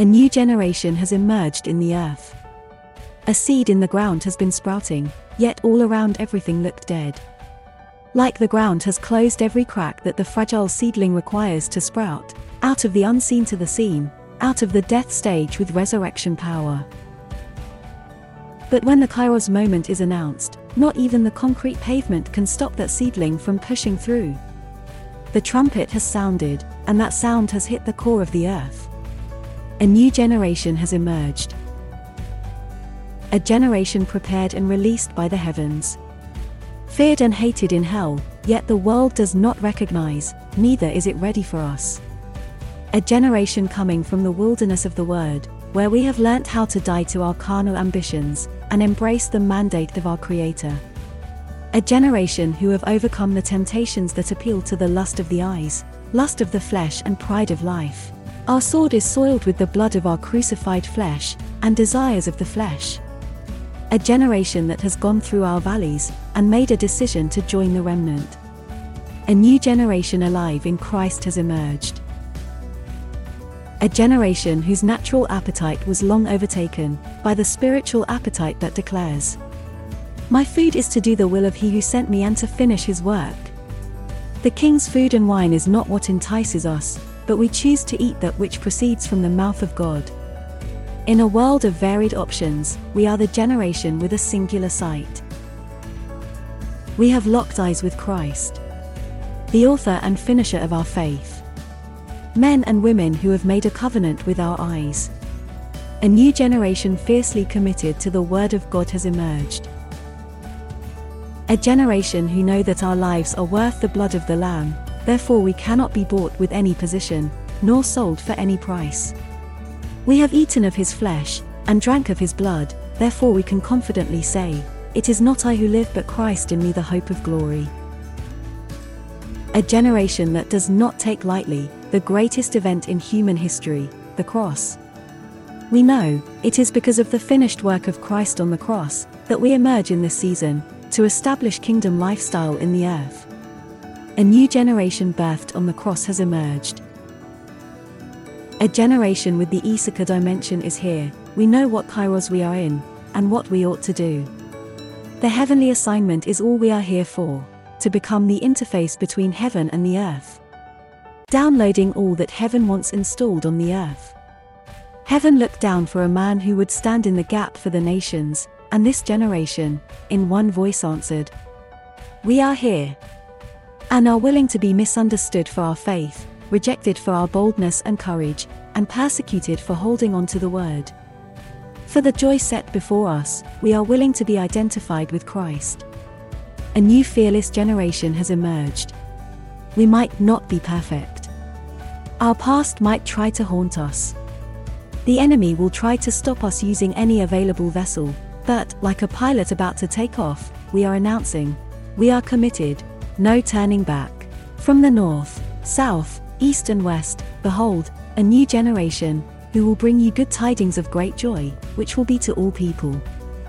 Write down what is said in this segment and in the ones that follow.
A new generation has emerged in the earth. A seed in the ground has been sprouting, yet all around everything looked dead. Like the ground has closed every crack that the fragile seedling requires to sprout, out of the unseen to the seen, out of the death stage with resurrection power. But when the Kairos moment is announced, not even the concrete pavement can stop that seedling from pushing through. The trumpet has sounded, and that sound has hit the core of the earth. A new generation has emerged. A generation prepared and released by the heavens. Feared and hated in hell, yet the world does not recognize, neither is it ready for us. A generation coming from the wilderness of the Word, where we have learnt how to die to our carnal ambitions, and embrace the mandate of our Creator. A generation who have overcome the temptations that appeal to the lust of the eyes, lust of the flesh, and pride of life. Our sword is soiled with the blood of our crucified flesh, and desires of the flesh. A generation that has gone through our valleys, and made a decision to join the remnant. A new generation alive in Christ has emerged. A generation whose natural appetite was long overtaken by the spiritual appetite that declares, My food is to do the will of he who sent me and to finish his work. The king's food and wine is not what entices us, but we choose to eat that which proceeds from the mouth of God. In a world of varied options, we are the generation with a singular sight. We have locked eyes with Christ, the author and finisher of our faith men and women who have made a covenant with our eyes. A new generation fiercely committed to the Word of God has emerged. A generation who know that our lives are worth the blood of the Lamb, therefore we cannot be bought with any position, nor sold for any price. We have eaten of his flesh, and drank of his blood, therefore we can confidently say, It is not I who live but Christ in me the hope of glory. A generation that does not take lightly the greatest event in human history, the cross. We know, it is because of the finished work of Christ on the cross, that we emerge in this season, to establish kingdom lifestyle in the earth. A new generation birthed on the cross has emerged. A generation with the Issachar dimension is here, we know what kairos we are in, and what we ought to do. The heavenly assignment is all we are here for, to become the interface between heaven and the earth. Downloading all that heaven wants installed on the earth. Heaven looked down for a man who would stand in the gap for the nations, and this generation, in one voice answered, We are here. And are willing to be misunderstood for our faith, rejected for our boldness and courage, and persecuted for holding on to the word. For the joy set before us, we are willing to be identified with Christ. A new fearless generation has emerged. We might not be perfect our past might try to haunt us. The enemy will try to stop us using any available vessel, but, like a pilot about to take off, we are announcing, we are committed, no turning back. From the north, south, east, and west, behold, a new generation, who will bring you good tidings of great joy, which will be to all people.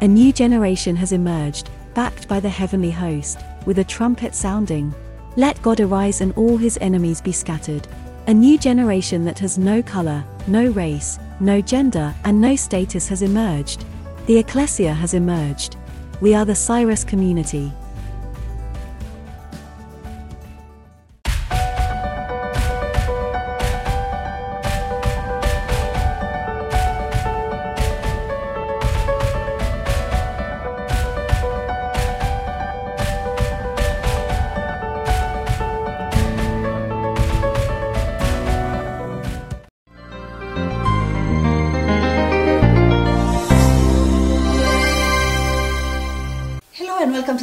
A new generation has emerged, backed by the heavenly host, with a trumpet sounding. Let God arise and all his enemies be scattered. A new generation that has no color, no race, no gender, and no status has emerged. The ecclesia has emerged. We are the Cyrus community.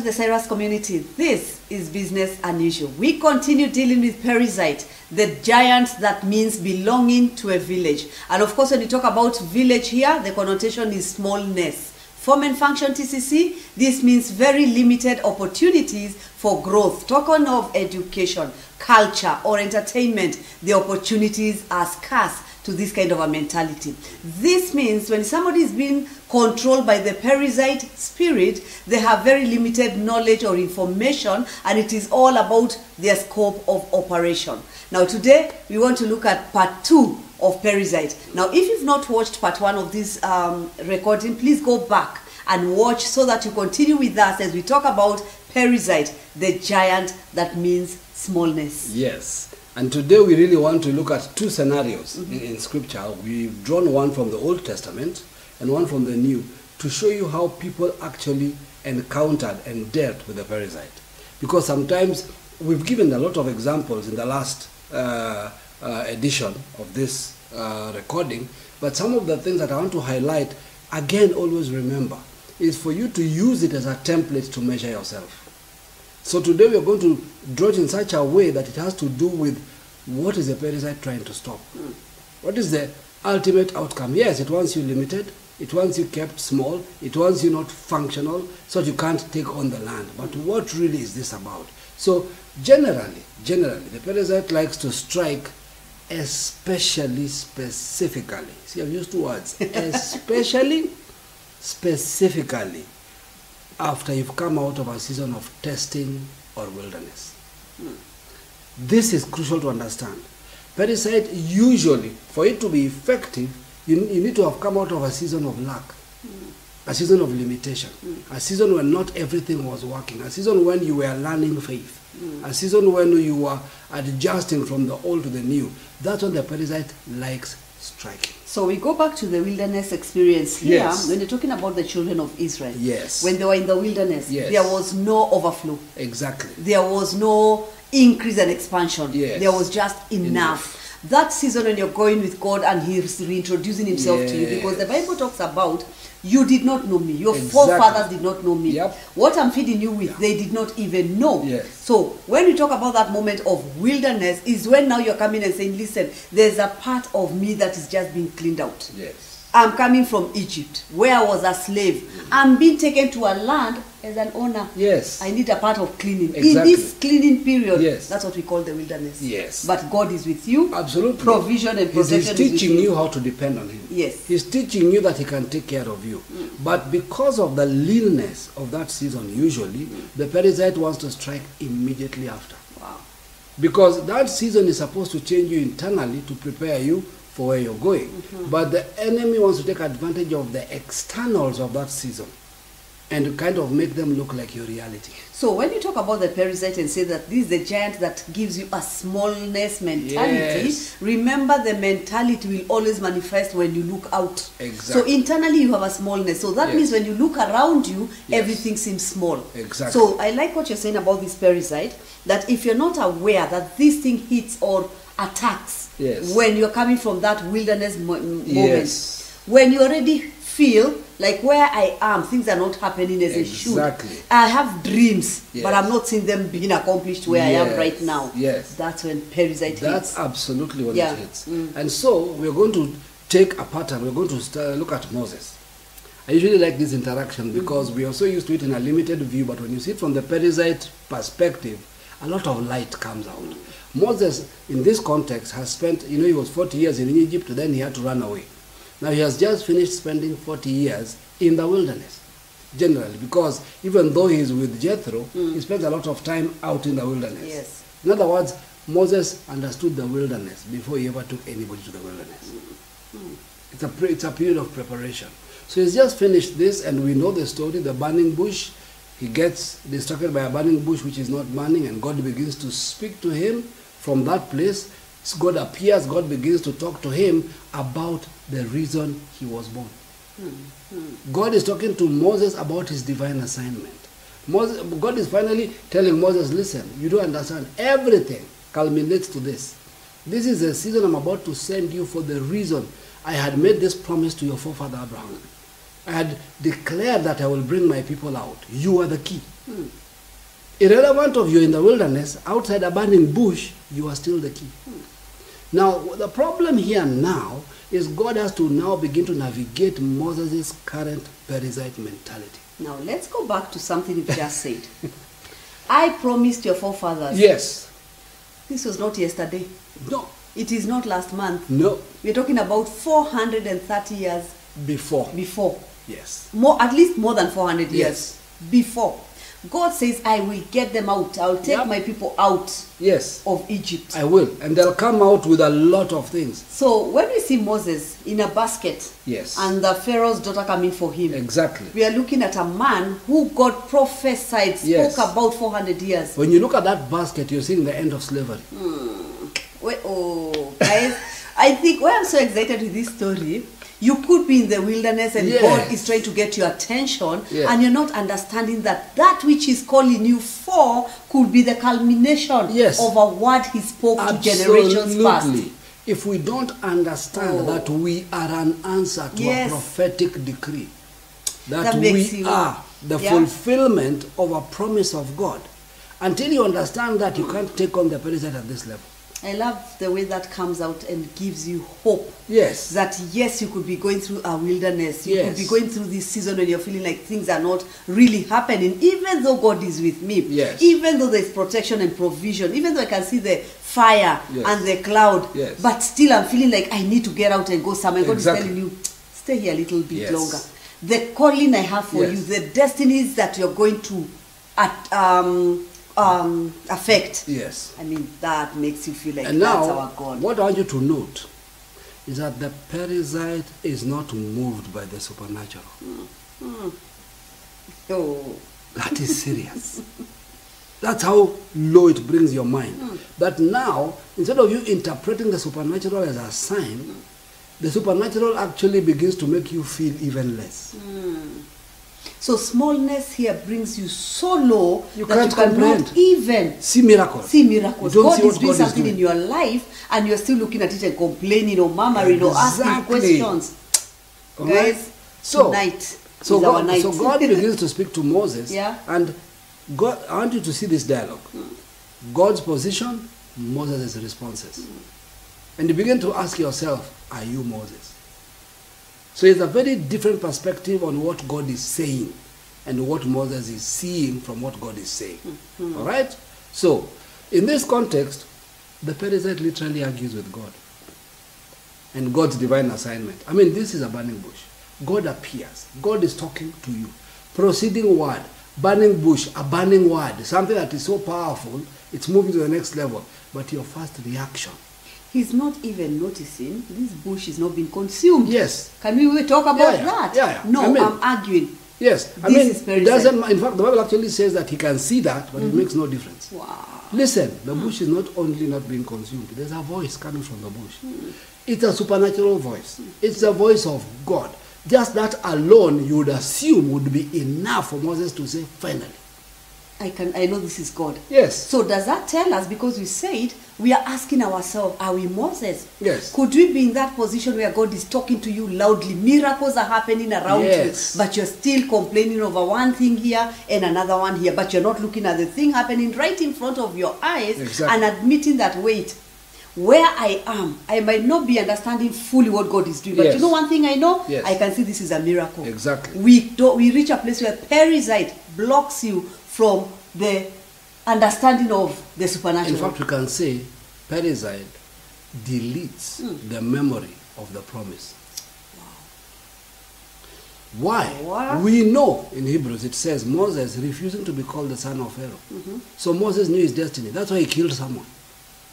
The Cyrus community. This is Business Unusual. We continue dealing with Perizzite, the giant that means belonging to a village. And of course, when you talk about village here, the connotation is smallness. Form and function TCC, this means very limited opportunities for growth. Token of education. culture or entertainment, the opportunities are scarce to this kind of a mentality. This means when somebody is being controlled by the Perizzite spirit, they have very limited knowledge or information, and it is all about their scope of operation. Now, today we want to look at part two of Perizzite. Now, if you've not watched part one of this um, recording, please go back and watch so that you continue with us as we talk about Perizzite, the giant that means smallness. Yes. And today we really want to look at two scenarios in, in scripture. We've drawn one from the Old Testament and one from the New to show you how people actually encountered and dealt with the Perizzite. Because sometimes we've given a lot of examples in the last uh, uh, edition of this uh, recording, but some of the things that I want to highlight, again, always remember, is for you to use it as a template to measure yourself. So today we are going to draw it in such a way that it has to do with what is the Perizzite trying to stop? What is the ultimate outcome? Yes, it wants you limited, it wants you kept small, it wants you not functional, so you can't take on the land. But what really is this about? So generally, generally, the Perizzite likes to strike especially specifically. See, I've used two words. especially specifically after you've come out of a season of testing or wilderness. This is crucial to understand. Perizzite usually, for it to be effective, you, you need to have come out of a season of lack, a season of limitation, a season when not everything was working, a season when you were learning faith, a season when you were adjusting from the old to the new. That's when the Perizzite likes striking. So we go back to the wilderness experience here Yes. when you're talking about the children of Israel. Yes. When they were in the wilderness, Yes. there was no overflow. Exactly. There was no increase and expansion. Yes. There was just enough. That season when you're going with God and He's reintroducing Himself to you, because the Bible talks about you did not know me. Your Exactly. forefathers did not know me. Yep. What I'm feeding you with, they did not even know. Yes. So when we talk about that moment of wilderness, is when now you're coming and saying, listen, there's a part of me that is just being cleaned out. Yes. I'm coming from Egypt, where I was a slave. I'm being taken to a land as an owner. Yes. I need a part of cleaning. In this cleaning period, Yes. that's what we call the wilderness. Yes. But God is with you. Absolutely. Provision and protection He's teaching you. you how to depend on Him. Yes. He's teaching you that He can take care of you. Mm. But because of the leanness of that season, usually, mm. the Perizzite wants to strike immediately after. Wow. Because that season is supposed to change you internally to prepare you for where you're going. Mm-hmm. But the enemy wants to take advantage of the externals of that season and kind of make them look like your reality. So when you talk about the Perizzite and say that this is the giant that gives you a smallness mentality, Yes. remember the mentality will always manifest when you look out. Exactly. So internally you have a smallness. So that Yes. means when you look around you, Yes. everything seems small. Exactly. So I like what you're saying about this Perizzite, that if you're not aware that this thing hits or attacks Yes. when you're coming from that wilderness mo- moment, Yes. when you already feel like where I am, things are not happening as they should. I have dreams, but I'm not seeing them being accomplished where I am right now. Yes. That's when Perizzite That's hits. absolutely what Yeah. it hits. Mm. And so we're going to take a pattern. We're going to start, look at Moses. I usually like this interaction because we are so used to it in a limited view, but when you see it from the Perizzite perspective, a lot of light comes out. Moses, in this context, has spent, you know, he was 40 years in Egypt, then he had to run away. Now he has just finished spending 40 years in the wilderness, generally, because even though he is with Jethro, hmm. he spends a lot of time out in the wilderness. Yes. In other words, Moses understood the wilderness before he ever took anybody to the wilderness. Hmm. Hmm. It's a, it's a period of preparation. So he's just finished this, and we know the story the burning bush. He gets distracted by a burning bush which is not burning, and God begins to speak to him from that place. God appears, God begins to talk to him about the reason he was born. God is talking to Moses about his divine assignment. Moses, God is finally telling Moses, listen, you don't understand. Everything culminates to this. This is the season I'm about to send you for the reason I had made this promise to your forefather Abraham. I had declared that I will bring my people out. You are the key. Irrelevant of you in the wilderness, outside a burning bush, you are still the key. Now, the problem here now is God has to now begin to navigate Moses' current Perizzite mentality. Now let's go back to something you just said. I promised your forefathers. Yes, This was not yesterday. No, It is not last month. no, We're talking about 430 years before. before. Yes. More, at least more than 400 years before. God says, I will get them out. I'll take Yep. my people out Yes, of Egypt. I will. And they'll come out with a lot of things. So when we see Moses in a basket Yes. and the Pharaoh's daughter coming for him, Exactly. we are looking at a man who God prophesied, spoke Yes. about 400 years. When you look at that basket, you're seeing the end of slavery. Hmm. Wait, oh, guys, I think why I'm so excited with this story. You could be in the wilderness and. God is trying to get your attention, and you're not understanding that that which He's calling you for could be the culmination Yes. of a word He spoke to generations past. Absolutely. If we don't understand Oh. that we are an answer to Yes. a prophetic decree, that, That we are the Yeah. fulfillment of a promise of God, until you understand that, you can't take on the Perizzite at this level. I love the way that comes out and gives you hope. Yes. That yes, you could be going through a wilderness. You could be going through this season when you're feeling like things are not really happening, even though God is with me. Yes. Even though there's protection and provision, even though I can see the fire Yes. and the cloud, Yes. but still I'm feeling like I need to get out and go somewhere. God Exactly. is telling you, stay here a little bit Yes. longer. The calling I have for Yes. you, the destinies that you're going to at, um, um, affect. Yes. I mean, that makes you feel like and that's now, our God. what I want you to note is that the Perizzite is not moved by the supernatural. Hmm. Hmm. Oh, That is serious. That's how low it brings your mind. Hmm. That now, instead of you interpreting the supernatural as a sign, the supernatural actually begins to make you feel even less. So smallness here brings you so low You that can't you cannot even See miracles. see miracles. God see is doing God is something doing. in your life, and you're still looking at it and complaining or murmuring or asking questions. All right? Guys, So- tonight So is our God, night. so God begins to speak to Moses, Yeah. and God, I want you to see this dialogue. God's position, Moses' responses. And you begin to ask yourself, are you Moses? So it's a very different perspective on what God is saying and what Moses is seeing from what God is saying. Mm-hmm. All right? So, in this context, the Perizzite literally argues with God and God's divine assignment. I mean, this is a burning bush. God appears. God is talking to you. Proceeding word, burning bush, a burning word, something that is so powerful, it's moving to the next level. But your first reaction, He's not even noticing this bush is not being consumed. yes, Can we talk about Yeah, yeah. that? Yeah, yeah. No, I mean- I'm arguing. yes. I This mean, doesn't. In fact, the Bible actually says that he can see that, but it mm-hmm. makes no difference. Wow. Listen, the bush is not only not being consumed, there's a voice coming from the bush. Hmm. It's a supernatural voice. Hmm. It's the voice of God. Just that alone, you would assume would be enough for Moses to say, finally. I can I know this is God. Yes. So does that tell us because we said we are asking ourselves, are we Moses? Yes. Could we be in that position where God is talking to you loudly? Miracles are happening around Yes. you, but you're still complaining over one thing here and another one here, but you're not looking at the thing happening right in front of your eyes Exactly. and admitting that wait, where I am, I might not be understanding fully what God is doing. But Yes. you know one thing I know? Yes. I can see this is a miracle. Exactly. We don't we reach a place where Perizzite blocks you from the understanding of the supernatural. In fact, we can say Perizzite deletes the memory of the promise. Why? Wow. We know in Hebrews it says Moses refusing to be called the son of Pharaoh. Mm-hmm. So Moses knew his destiny. That's why he killed someone.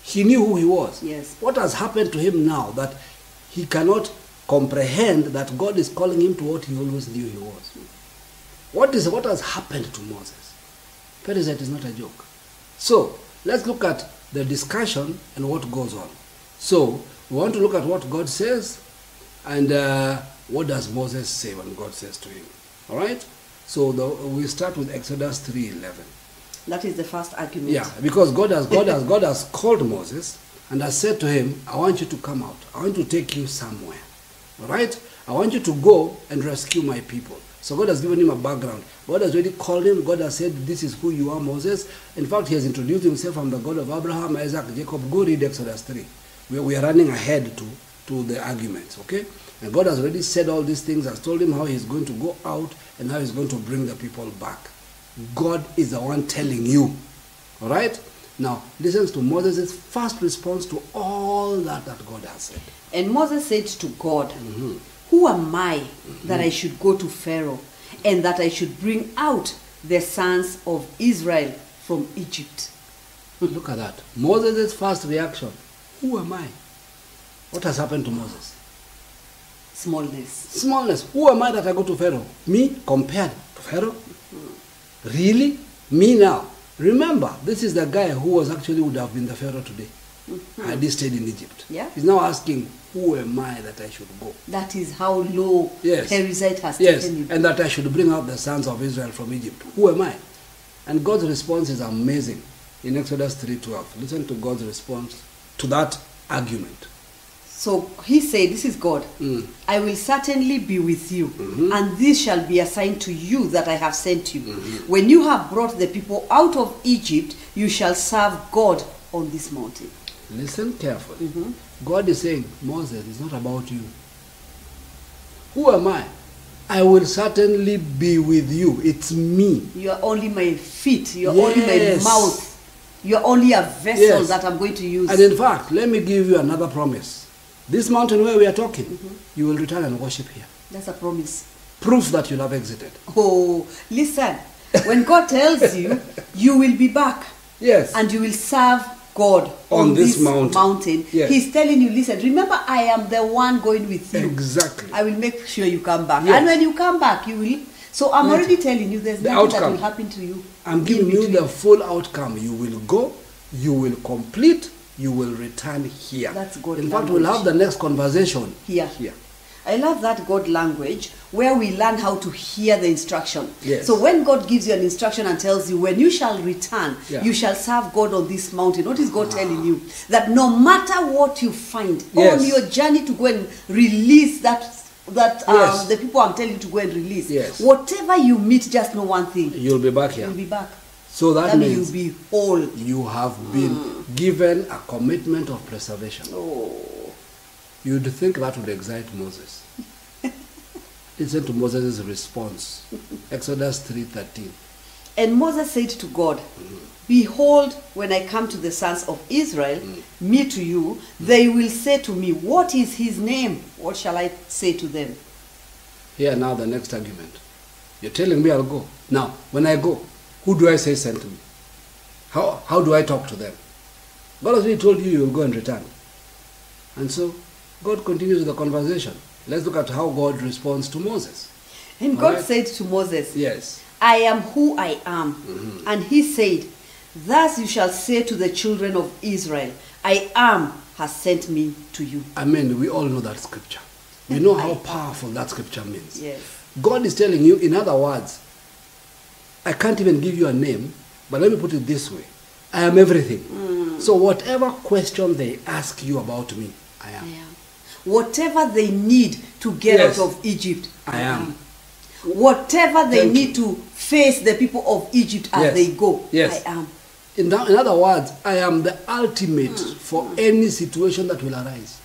He knew who he was. Yes. What has happened to him now that he cannot comprehend that God is calling him to what he always knew he was? What is what has happened to Moses? Perizzite is not a joke. So let's look at the discussion and what goes on. So we want to look at what God says and uh, what does Moses say when God says to him. All right. So the, we start with Exodus three eleven. that is the first argument. Yeah, because God has God has God has called Moses and has said to him, I want you to come out. I want to take you somewhere. All right? I want you to go and rescue my people. So God has given him a background. God has already called him. God has said, This is who you are, Moses. In fact, he has introduced himself. I'm the God of Abraham, Isaac, Jacob. Go read Exodus 3. We, we are running ahead to, to the arguments, okay? And God has already said all these things, has told him how he's going to go out and how he's going to bring the people back. God is the one telling you. All right? Now, listen to Moses' first response to all that that God has said. And Moses said to God, mm-hmm. Who am I that I should go to Pharaoh and that I should bring out the sons of Israel from Egypt? Hmm, look at that. Moses' first reaction Who am I? What has happened to Moses? Smallness. Smallness. Who am I that I go to Pharaoh? Me compared to Pharaoh? Really? Me now? Remember, this is the guy who was actually would have been the Pharaoh today mm-hmm. had he stayed in Egypt. Yeah. He's now asking, Who am I that I should go? That is how low Yes. Perizzite has Yes, taken you. and that I should bring out the sons of Israel from Egypt. Who am I? And God's response is amazing in Exodus 3:12. Listen to God's response to that argument. So he said, This is God. Mm. I will certainly be with you, mm-hmm. and this shall be a sign to you that I have sent you. Mm-hmm. When you have brought the people out of Egypt, you shall serve God on this mountain. Listen carefully. Mm-hmm. God is saying, Moses, it's not about you. Who am I? I will certainly be with you. It's me. You are only my feet, you are only my mouth, you are only a vessel Yes. that I'm going to use. And in fact, let me give you another promise. This mountain where we are talking, mm-hmm. you will return and worship here. That's a promise. Proof that you'll have exited. Oh, listen. When God tells you, you will be back Yes. and you will serve God On this mountain. Yes. He's telling you, listen, remember, I am the one going with you. Exactly. I will make sure you come back. Yes. And when you come back, you will. So I'm Yes. already telling you, there's The nothing that will happen to you. I'm giving you the full outcome. You will go, you will complete, you will return here. That's good In fact, we'll have the next conversation Here. Here. I love that God language where we learn how to hear the instruction. Yes. So when God gives you an instruction and tells you, when you shall return, Yeah. Ah. you shall serve God on this mountain. What is God telling you? That no matter what you find Yes. on your journey to go and release that that um, Yes. the people I'm telling you to go and release. Yes. Whatever you meet, just know one thing. You'll be back here. You'll be back. So that, That means you'll be whole. you have been given a commitment of preservation. Oh. You'd think that would excite Moses. Listen to Moses' response. Exodus 3.13. And Moses said to God, mm-hmm. Behold, when I come to the sons of Israel, mm. me to you, mm. they will say to me, What is his name? What shall I say to them? Here now the next argument. You're telling me I'll go. Now, when I go, who do I say sent me? How, how do I talk to them? God has already told you you'll go and return. And so, God continues the conversation. Let's look at how God responds to Moses. And God Alright. said to Moses, Yes. I am who I am. Mm-hmm. And he said, Thus you shall say to the children of Israel, I am has sent me to you. I mean, we all know that scripture. We know how powerful that scripture means. Yes. God is telling you, in other words, I can't even give you a name, but let me put it this way I am everything. Mm. So, whatever question they ask you about me, I am. I am. Whatever they need to get Yes. out of Egypt, I am. Whatever they Thank need to face the people of Egypt as Yes. they go, Yes. I am. In, that- in other words, I am the ultimate for any situation that will arise.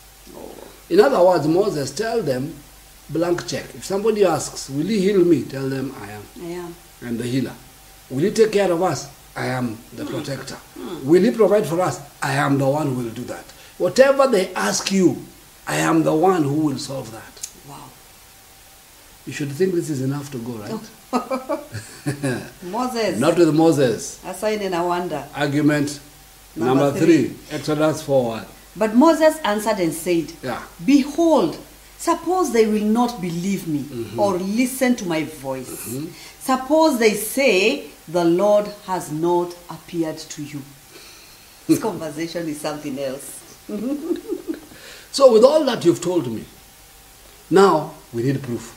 In other words, Moses, tell them blank check. If somebody asks, Will you heal me? Tell them, I am. I am. I'm the healer. Will you take care of us? I am the protector. Will you provide for us? I am the one who will do that. Whatever they ask you, I am the one who will solve that. Wow. You should think this is enough to go, right? Moses. Not with Moses. a sign and a wonder. Argument Number number, three. three. Exodus 4 1. But Moses answered and said, Yeah. Behold, suppose they will not believe me Mm-hmm. or listen to my voice. Suppose they say, The Lord has not appeared to you. This conversation is something else. So, with all that you've told me, now we need proof.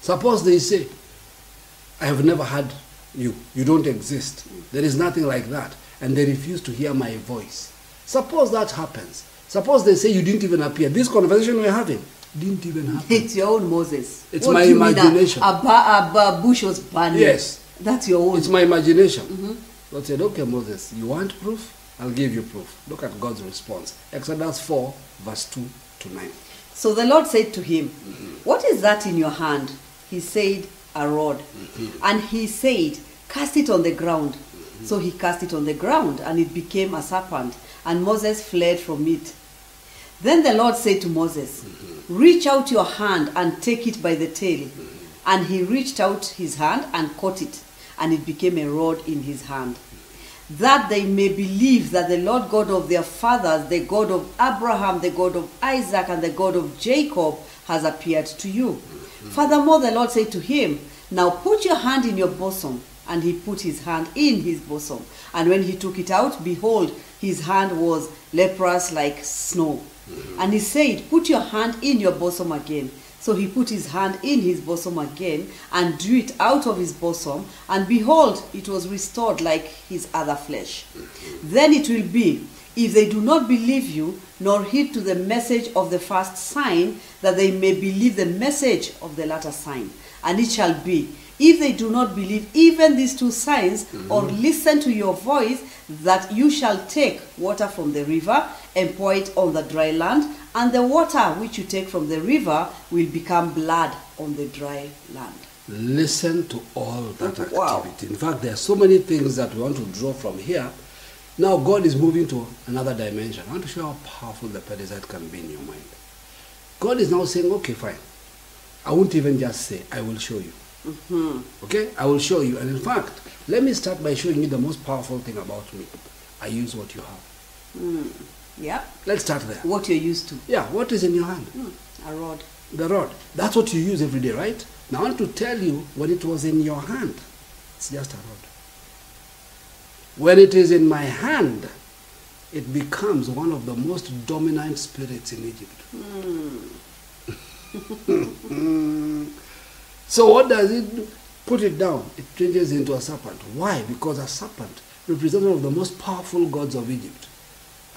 Suppose they say, I have never had you, you don't exist, there is nothing like that, and they refuse to hear my voice. Suppose that happens. Suppose they say you didn't even appear. This conversation we're having didn't even happen. It's your own Moses. It's What my a- imagination. A, bush was burning. Yes. That's your own. It's my imagination. Mm-hmm. God said, Okay, Moses, you want proof? I'll give you proof. Look at God's response. Exodus 4, verse 2 to 9. So the Lord said to him, Mm-hmm. What is that in your hand? He said, A rod. Mm-hmm. And he said, Cast it on the ground. So he cast it on the ground, and it became a serpent, and Moses fled from it. Then the Lord said to Moses, Reach out your hand and take it by the tail. And he reached out his hand and caught it, and it became a rod in his hand. That they may believe that the Lord God of their fathers, the God of Abraham, the God of Isaac, and the God of Jacob, has appeared to you. Furthermore, the Lord said to him, Now put your hand in your bosom. And he put his hand in his bosom. And when he took it out, behold, his hand was leprous like snow. And he said, Put your hand in your bosom again. So he put his hand in his bosom again and drew it out of his bosom, and behold, it was restored like his other flesh. Then it will be, if they do not believe you, nor heed to the message of the first sign, that they may believe the message of the latter sign. And it shall be, if they do not believe even these two signs, or mm-hmm. listen to your voice, that you shall take water from the river and pour it on the dry land, and the water which you take from the river will become blood on the dry land. Listen to all that Wow. activity. In fact, there are so many things that we want to draw from here. Now, God is moving to another dimension. I want to show how powerful the Perizzite can be in your mind. God is now saying, okay, fine. I won't even just say, I will show you. Mm-hmm. Okay? I will show you. And in fact, let me start by showing you the most powerful thing about me. I use what you have. Mm. Yeah? Let's start there. What you're used to. Yeah, what is in your hand? Hmm, a rod. The rod. That's what you use every day, right? Now I want to tell you when it was in your hand, it's just a rod. When it is in my hand, it becomes one of the most dominant spirits in Egypt. so what does it do? Put it down. It changes into a serpent. Why? Because a serpent represents one of the most powerful gods of Egypt.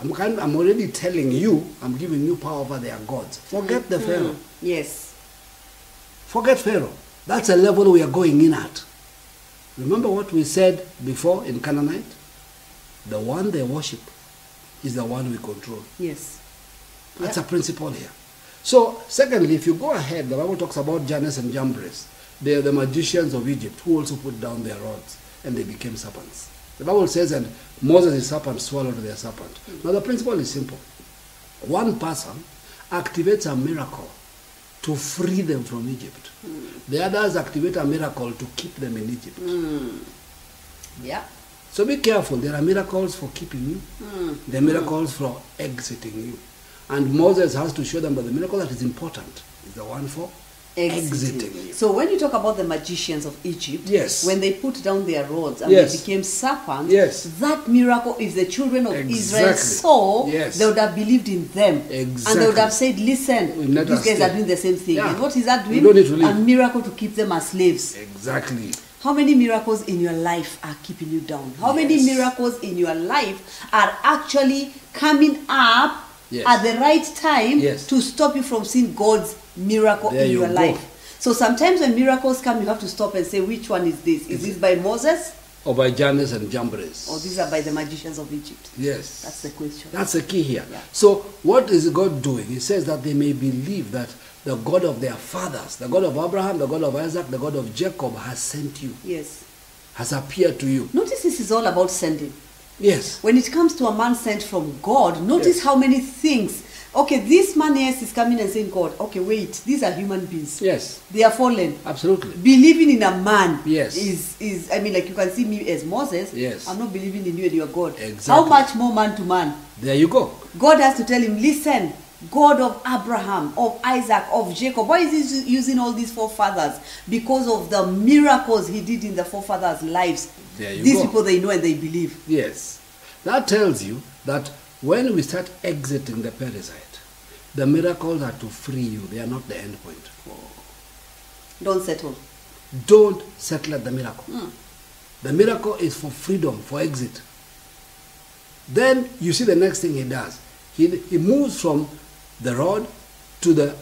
I'm, kind, I'm already telling you, I'm giving you power over their gods. Forget the mm-hmm. Pharaoh. Yes. Forget Pharaoh. That's a level we are going in at. Remember what we said before in Canaanite? The one they worship is the one we control. Yes. That's Yeah. a principle here. So, secondly, if you go ahead, the Bible talks about Jannes and Jambres. They are the magicians of Egypt who also put down their rods and they became serpents. The Bible says, and Moses' serpent swallowed their serpent. Now, the principle is simple. One person activates a miracle to free them from Egypt. The others activate a miracle to keep them in Egypt. Hmm. Yeah. So be careful. There are miracles for keeping you. Hmm. There are miracles for exiting you. And Moses has to show them that the miracle that is important is the one for exiting, you. So when you talk about the magicians of Egypt, Yes. when they put down their rods and Yes. they became serpents, Yes. that miracle, if the children of Israel saw, Yes. they would have believed in them. Exactly. And they would have said, listen, these guys stay. are doing the same thing. Yeah. And what is that doing? don't need to leave. A miracle to keep them as slaves. Exactly. How many miracles in your life are keeping you down? How many miracles in your life are actually coming up Yes. at the right time Yes. to stop you from seeing God's miracle There in you your go. life? So sometimes when miracles come, you have to stop and say, which one is this? Is this by Moses Or by Jannes and Jambres. or these are by the magicians of Egypt? Yes. That's the question. That's the key here. Yeah. So, what is God doing? He says that they may believe that the God of their fathers, the God of Abraham, the God of Isaac, the God of Jacob has sent you, Yes. has appeared to you. Notice this is all about sending. Yes. When it comes to a man sent from God, notice Yes. how many things. Okay, this man yes is coming and saying, God, okay, wait, these are human beings. Yes. They are fallen. Absolutely. Believing in a man Yes. is is I mean like you can see me as Moses. Yes. I'm not believing in you and your God. Exactly. How much more man to man? There you go. God has to tell him, listen, God of Abraham, of Isaac, of Jacob. Why is he using all these forefathers? Because of the miracles he did in the forefathers' lives. There you these go. people they know and they believe. Yes. That tells you that when we start exiting the Perizzite, the miracles are to free you. They are not the end point. Don't settle. Don't settle at the miracle. Hmm. The miracle is for freedom, for exit. Then you see the next thing he does. He, he moves from the rod to the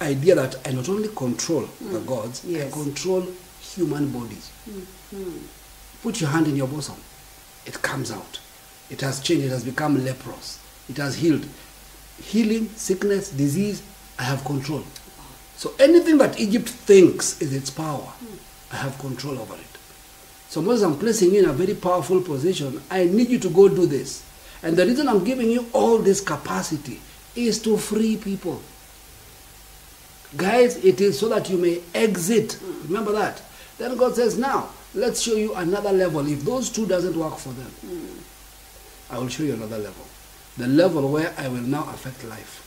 idea that I not only control the hmm. gods, Yes. I control human bodies. Hmm. Put your hand in your bosom. It comes out. It has changed. It has become leprous. It has healed. Healing, sickness, disease, I have control. So anything that Egypt thinks is its power, I have control over it. So Moses, I'm placing you in a very powerful position. I need you to go do this. And the reason I'm giving you all this capacity is to free people. Guys, it is so that you may exit. Remember that. Then God says, now, let's show you another level. If those two doesn't work for them, I will show you another level. The level where I will now affect life.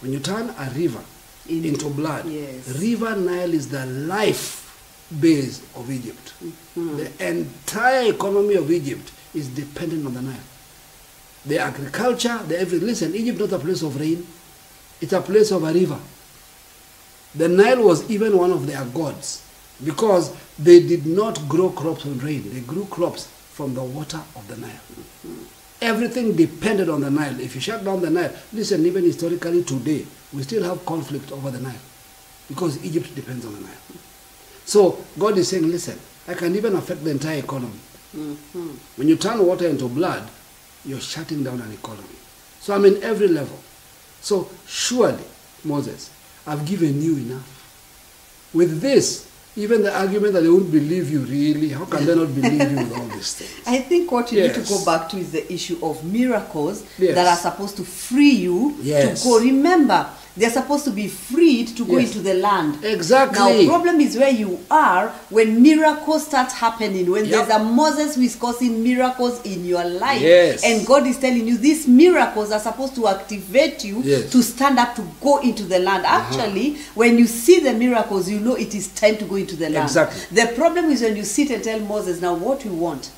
When you turn a river In- into blood, yes. River Nile is the life base of Egypt. Mm-hmm. The entire economy of Egypt is dependent on the Nile. The agriculture, the every listen, Egypt not a place of rain, it's a place of a river. The Nile was even one of their gods because they did not grow crops on rain. They grew crops from the water of the Nile. Everything depended on the Nile. If you shut down the Nile, listen, even historically today, we still have conflict over the Nile because Egypt depends on the Nile. So God is saying, listen, I can even affect the entire economy. Mm-hmm. When you turn water into blood, you're shutting down an economy. So I'm in every level. So surely, Moses, I've given you enough. With this, even the argument that they won't believe you really, how can they not believe you with all these things? I think what you need to go back to is the issue of miracles Yes. that are supposed to free you Yes. to go. Remember, they're supposed to be freed to go Yes. into the land. Exactly. Now, problem is where you are when miracles start happening. When Yep. there's a Moses who is causing miracles in your life, Yes. and God is telling you these miracles are supposed to activate you Yes. Uh-huh. to stand up to go into the land. Actually, when you see the miracles, you know it is time to go into the land. Exactly. The problem is when you sit and tell Moses, now what we want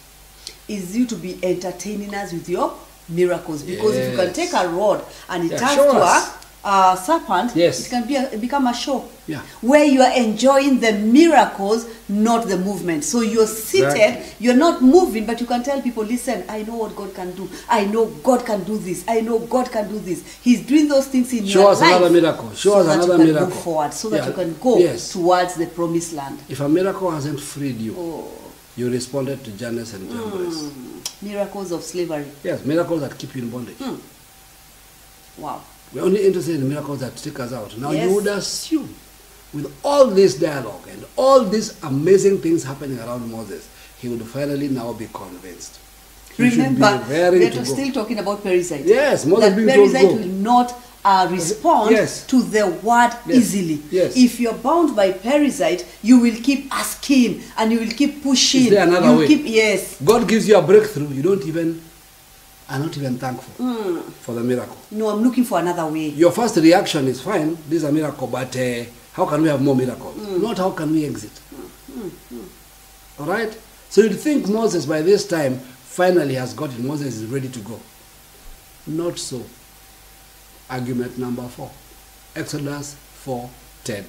is you to be entertaining us with your miracles. Because if you can take a rod and it Yeah, turns to us. a uh, serpent, Yes. it can be a, become a show. Yeah. Where you are enjoying the miracles, not the movement. So you're seated, Exactly. you're not moving, but you can tell people, listen, I know what God can do. I know God can do this. I know God can do this. He's doing those things in Show your us life. another miracle. Show so us that another you can miracle. move forward, so that Yeah. you can go Yes. towards the promised land. If a miracle hasn't freed you, Oh, you responded to Jannes and Jambres. mm, miracles of slavery. Yes, miracles that keep you in bondage. Hmm. Wow. We're only interested in miracles that take us out. Now Yes. you would assume, with all this dialogue and all these amazing things happening around Moses, he would finally now be convinced. He Remember, we are still talking about Perizzite. Yes, Moses that being told Perizzite go. will not uh, respond Yes. to the word Yes. easily. Yes. If you're bound by Perizzite, you will keep asking and you will keep pushing. Is there another you way? Keep, yes. God gives you a breakthrough, you don't even are not even thankful Hmm. for the miracle. No, I'm looking for another way. Your first reaction is fine, this is a miracle, but uh, how can we have more miracles? Hmm. Not how can we exit. All right? So you'd think Moses by this time finally has got it. Moses is ready to go. Not so. Argument number four. Exodus 4:10.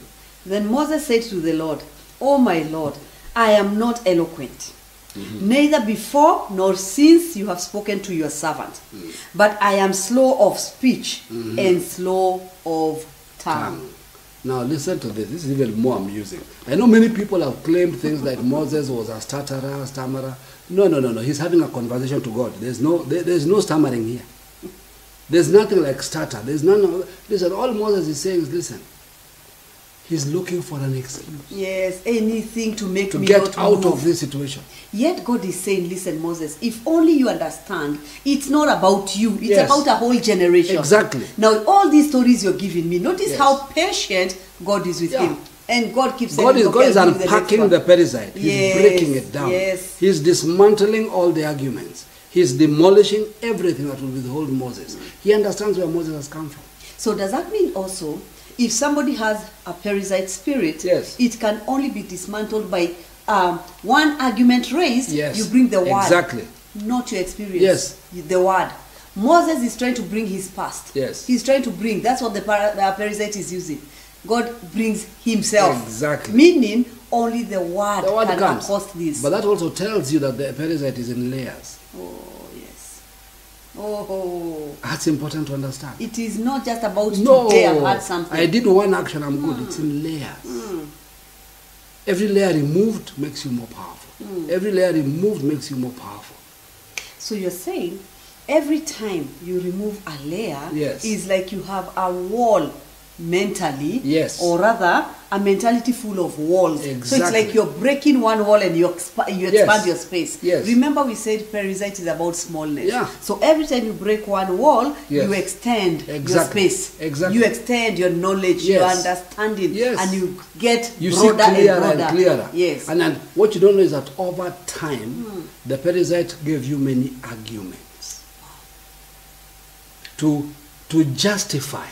Then Moses said to the Lord, Oh my Lord, I am not eloquent, Mm-hmm. neither before nor since you have spoken to your servant, Mm. but I am slow of speech and slow of tongue. tongue. Now listen to this. This is even more amusing. I know many people have claimed things like Moses was a stutterer, stammerer. No, no, no, no. He's having a conversation to God. There's no, there- there's no stammering here. There's nothing like stutter. There's none. Of, listen, all Moses is saying is, listen. He's looking for an excuse Yes, anything to make to me get not out move. of this situation. Yet God is saying, listen, Moses, if only you understand, it's not about you, it's Yes. about a whole generation. Exactly. Now, all these stories you're giving me, notice Yes. how patient God is with Yeah. him. And God keeps saying, God is, "Okay, God is I'll give you the unpacking the Perizzite. He's Yes, breaking it down. yes. He's dismantling all the arguments. He's demolishing everything that will withhold Moses. He understands where Moses has come from. So does that mean also, if somebody has a Perizzite spirit, Yes. it can only be dismantled by um, one argument raised, Yes, you bring the word. exactly. Not your experience. Yes. The word. Moses is trying to bring his past. Yes. He's trying to bring, that's what the, para, the Perizzite is using. God brings himself. Exactly. Meaning, only the word, The word can comes. this. But that also tells you that the Perizzite is in layers. oh. Oh, That's important to understand. it is not just about no, today I've had something. I did one action, I'm good. It's in layers. Hmm. Every layer removed makes you more powerful. Hmm. Every layer removed makes you more powerful. So you're saying every time you remove a layer, Yes. is like you have a wall mentally Yes. or rather a mentality full of walls so it's like you're breaking one wall and you, exp- you Yes. expand your space Yes. remember we said Perizzite is about smallness Yeah. so every time you break one wall Yes. you extend your space Exactly. you extend your knowledge your understanding Yes. and you get You see broader clearer and and, clearer. yes And then what you don't know is that over time, hmm. the Perizzite gave you many arguments to to justify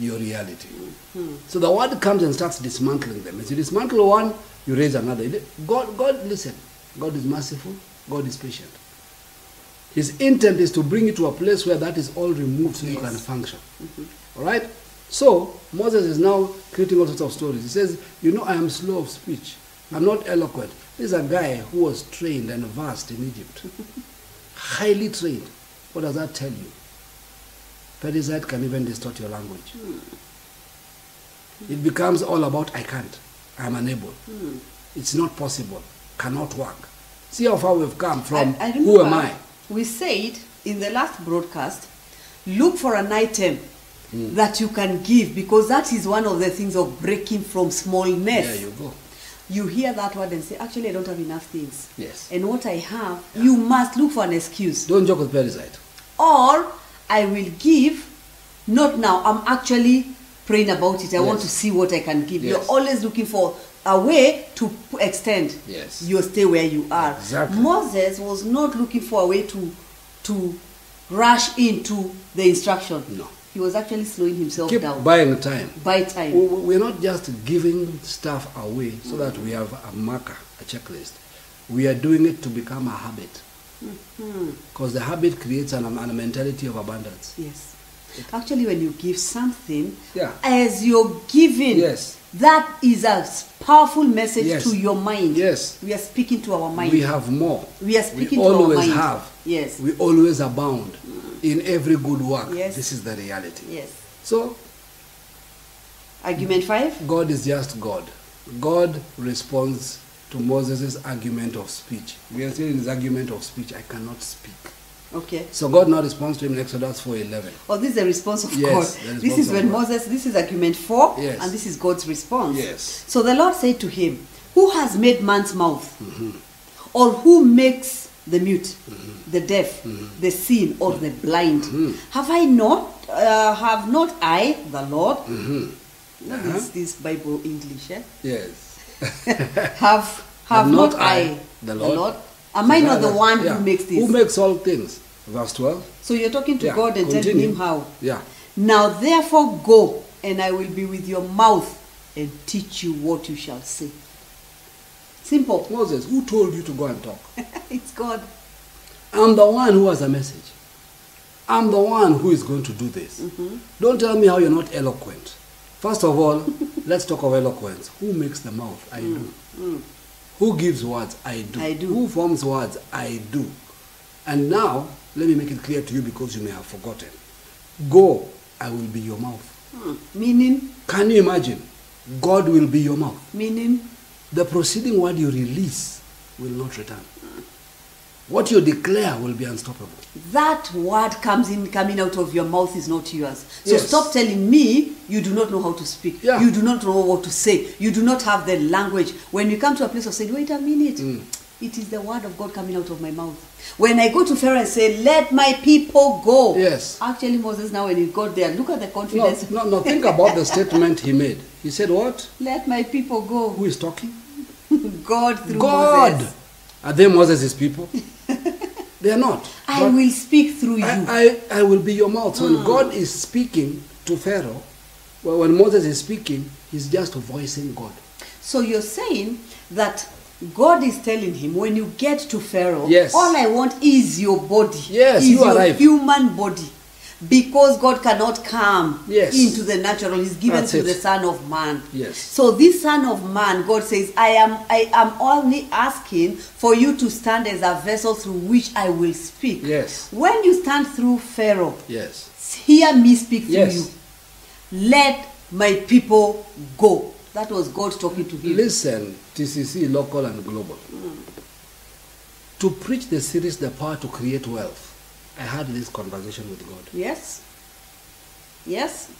your reality. Hmm. Hmm. So the word comes and starts dismantling them. As you dismantle one, you raise another. God, God, listen. God is merciful. God is patient. His intent is to bring you to a place where that is all removed so you can function. Mm-hmm. All right? So, Moses is now creating all sorts of stories. He says, You know, I am slow of speech. I'm not eloquent. This is a guy who was trained and versed in Egypt. Highly trained. What does that tell you? Perizzite can even distort your language. It becomes all about I can't, I'm unable, it's not possible, cannot work. See how far we've come from I, I who am I? We said in the last broadcast, look for an item Hmm. that you can give because that is one of the things of breaking from smallness. There you go. You hear that word and say, actually, I don't have enough things. Yes. And what I have, you must look for an excuse. Don't joke with Perizzite. Or I will give, not now, I'm actually praying about it. I want to see what I can give. Yes. You're always looking for a way to extend Yes. your stay where you are. Exactly. Moses was not looking for a way to to rush into the instruction. No. He was actually slowing himself Keep down. buying time. By time. We- we- We're not just giving stuff away so that we have a marker, a checklist. We are doing it to become a habit. Because the habit creates an, a mentality of abundance. Yes. Actually, when you give something, Yeah. as you're giving, Yes. that is a powerful message Yes. to your mind. Yes. We are speaking to our mind. We have more. We are speaking we to our always mind. have. Yes. We always abound in every good work. Yes. This is the reality. Yes. So Argument five. God is just God. God responds to Moses' argument of speech. We are still in his argument of speech. I cannot speak. Okay. So God now responds to him in Exodus 4:11. Oh, this is the response of Yes, God. the This is when God. Moses, this is argument four, Yes. and this is God's response. Yes. So the Lord said to him, Who has made man's mouth? Mm-hmm. Or who makes the mute, Mm-hmm. the deaf, the seen, or the blind? Have I not, uh, have not I, the Lord? What Uh-huh. is this Bible English? Eh? Yes. Have, have not, I, the Lord? Am I not the one Yeah. who makes this? Who makes all things? Verse 12. so you're talking to Yeah, God and telling him how. Yeah. Now therefore go, and I will be with your mouth and teach you what you shall say. Simple. Moses, who told you to go and talk? it's God. I'm the one who has a message. I'm the one who is going to do this. Mm-hmm. Don't tell me how you're not eloquent. First of all, let's talk of eloquence. Who makes the mouth? I do. Who gives words? I do. Mm. I do. Who forms words? I do. And now, let me make it clear to you because you may have forgotten. Go, I will be your mouth. Hmm. Meaning, Can you imagine? God will be your mouth. meaning, The proceeding word you release will not return. What you declare will be unstoppable. that word comes in, coming out of your mouth is not yours. So Yes. stop telling me you do not know how to speak. Yeah. You do not know what to say. You do not have the language. When you come to a place of saying, wait a minute, Mm. it is the word of God coming out of my mouth. When I go to Pharaoh and say, let my people go. Yes. Actually, Moses, now when he got there, look at the No, confidence. no, no. Think about the statement he made. He said, What? Let my people go. Who is talking? God through God. Moses. Are they Moses' people? they are not. I But will speak through you. I, I, I will be your mouth. When ah. God is speaking to Pharaoh, well, when Moses is speaking, he's just voicing God. so you're saying that God is telling him when you get to Pharaoh, Yes. all I want is your body. Yes, is you your arrive. human body. Because God cannot come Yes. into the natural, He's given That's to it. the Son of Man. Yes. So this Son of Man, God says, I am I am only asking for you to stand as a vessel through which I will speak. Yes. When you stand through Pharaoh, Yes. hear me speak through Yes. you. Let my people go. That was God talking to him. Listen, TCC, local and global. Hmm. To preach the series, The Power to Create Wealth, I had this conversation with God. Yes. Yes.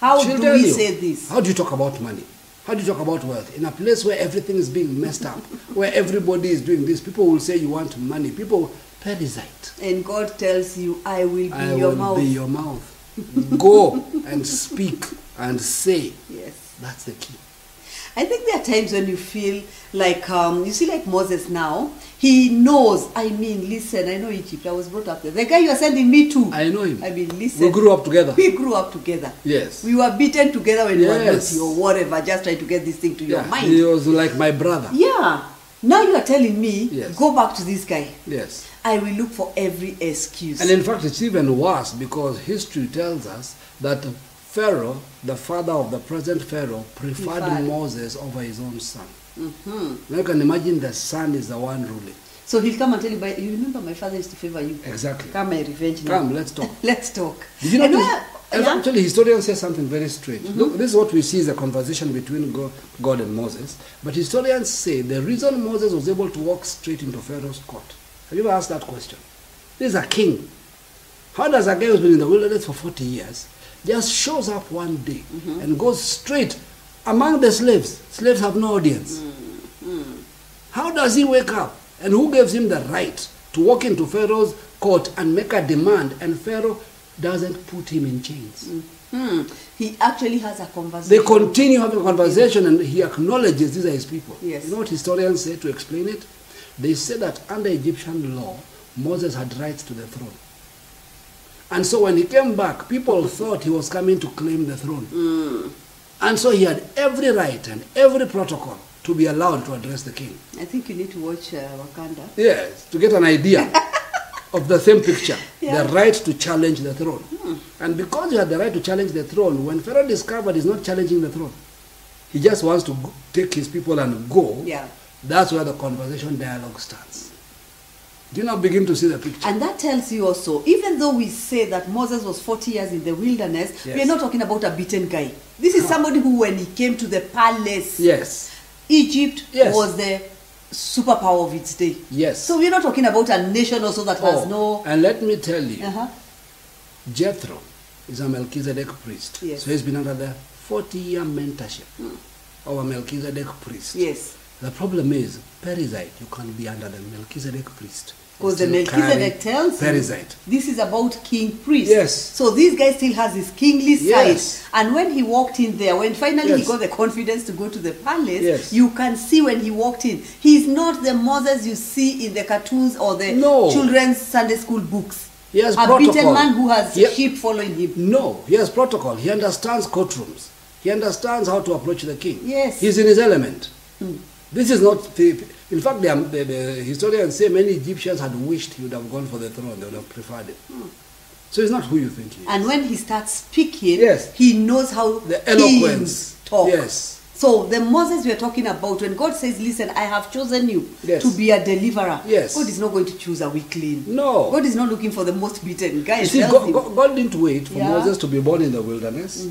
How She'll do we you. say this? How do you talk about money? How do you talk about wealth? In a place where everything is being messed up, where everybody is doing this, people will say you want money. People, Perizzite. And God tells you, I will be I your will mouth. be your mouth. Go and speak and say. yes. That's the key. I think there are times when you feel like, um, you see, like Moses now, he knows. I mean, listen, I know Egypt. I was brought up there. The guy you are sending me to. I know him. I mean, listen. We grew up together. We grew up together. Yes. We were beaten together when we were Yes. naughty or whatever, just trying to get this thing to your mind. he was like my brother. Yeah. Now you are telling me, Yes. go back to this guy. Yes. I will look for every excuse. And in fact, it's even worse because history tells us that Pharaoh, the father of the present Pharaoh, preferred Preferred. Moses over his own son. Mhm. Now you can imagine the son is the one ruling. So he'll come and tell you, but you remember my father used to favor you. Exactly. Come my revenge now. Come, let's talk. let's talk. Did you know where- yeah? Actually, historians say something very strange. Look, this is what we see is a conversation between God, God and Moses. But historians say the reason Moses was able to walk straight into Pharaoh's court. Have you ever asked that question? This is a king. How does a guy who's been in the wilderness for 40 years just shows up one day and goes straight among the slaves? Slaves have no audience. How does he wake up? And who gives him the right to walk into Pharaoh's court and make a demand and Pharaoh doesn't put him in chains? Hmm. He actually has a conversation. They continue having a conversation and he acknowledges these are his people. Yes. You know what historians say to explain it? They say that under Egyptian law, Moses had rights to the throne. And so when he came back, people thought he was coming to claim the throne. Hmm. And so he had every right and every protocol to be allowed to address the king. I think you need to watch uh, Wakanda. Yes, to get an idea of the same picture, Yeah. the right to challenge the throne. And because you had the right to challenge the throne, when Pharaoh discovered he's not challenging the throne, he just wants to take his people and go. Yeah. That's where the conversation dialogue starts. Do you now begin to see the picture? And that tells you also, even though we say that Moses was 40 years in the wilderness, we are not talking about a beaten guy. This is somebody who, when he came to the palace, yes, Egypt Yes. was the superpower of its day. yes. So we're not talking about a nation also that has Oh, no. And let me tell you, Uh-huh. Jethro is a Melchizedek priest. Yes. So he's been under the 40 year mentorship of a Melchizedek priest. Yes. The problem is, Perizzite, you can't be under the Melchizedek priest. Because the Melchizedek tells Perizzite. this is about king priest. Yes. So this guy still has his kingly side. Yes. And when he walked in there, when finally he got the confidence to go to the palace, Yes. you can see when he walked in, he's not the Moses you see in the cartoons or the No. children's Sunday school books. He has a protocol. beaten man who has He- sheep following him. No, he has protocol. He understands courtrooms. He understands how to approach the king. Yes. He's in his element. Hmm. This is not. The, in fact, the, the, the historians say many Egyptians had wished he would have gone for the throne. They would have preferred it. So it's not who you think he is. Hmm. And when he starts speaking, Yes. he knows how the eloquence. talk. Yes. So the Moses we are talking about, when God says, "Listen, I have chosen you Yes. to be a deliverer," Yes. God is not going to choose a weakling. No. God is not looking for the most beaten guy. You see, God. God, God didn't wait for Yeah. Mm-hmm. Moses to be born in the wilderness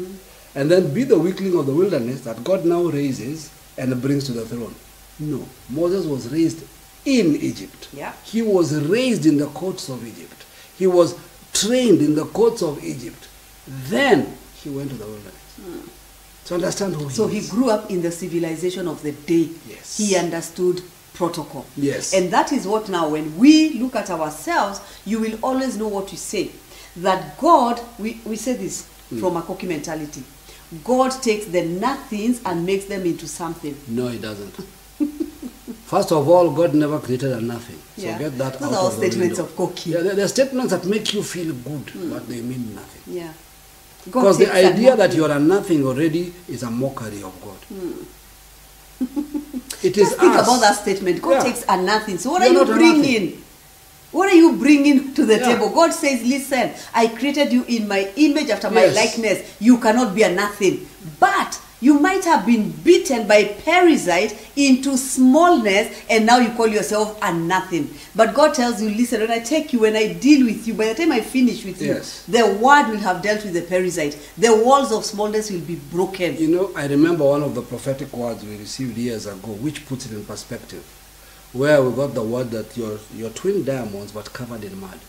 and then be the weakling of the wilderness that God now raises and brings to the throne. No. Moses was raised in Egypt. Yeah. He was raised in the courts of Egypt. He was trained in the courts of Egypt. Then he went to the wilderness. To understand who he Hmm. So he grew up in the civilization of the day. Yes. He understood protocol. Yes. And that is what now, when we look at ourselves, you will always know what we say. That God, we, we say this Hmm. from a cocky mentality. God takes the nothings and makes them into something. No, he doesn't. First of all, God never created a nothing. So Yeah. get that Those out are of the statements of cocky. Yeah, they're, they're statements that make you feel good, hmm. but they mean nothing. Yeah. Because the idea that you're a nothing already is a mockery of God. Hmm. it is Just think us. about that statement. God Yeah. takes a nothing. So what You're are you bringing? What are you bringing to the Yeah. table? God says, "Listen, I created you in my image after my likeness. You cannot be a nothing." But you might have been beaten by Perizzite into smallness, and now you call yourself a nothing. But God tells you, "Listen, when I take you, when I deal with you, by the time I finish with you, the word will have dealt with the Perizzite. The walls of smallness will be broken." You know, I remember one of the prophetic words we received years ago, which puts it in perspective, where we got the word that you're, you're twin diamonds but covered in mud.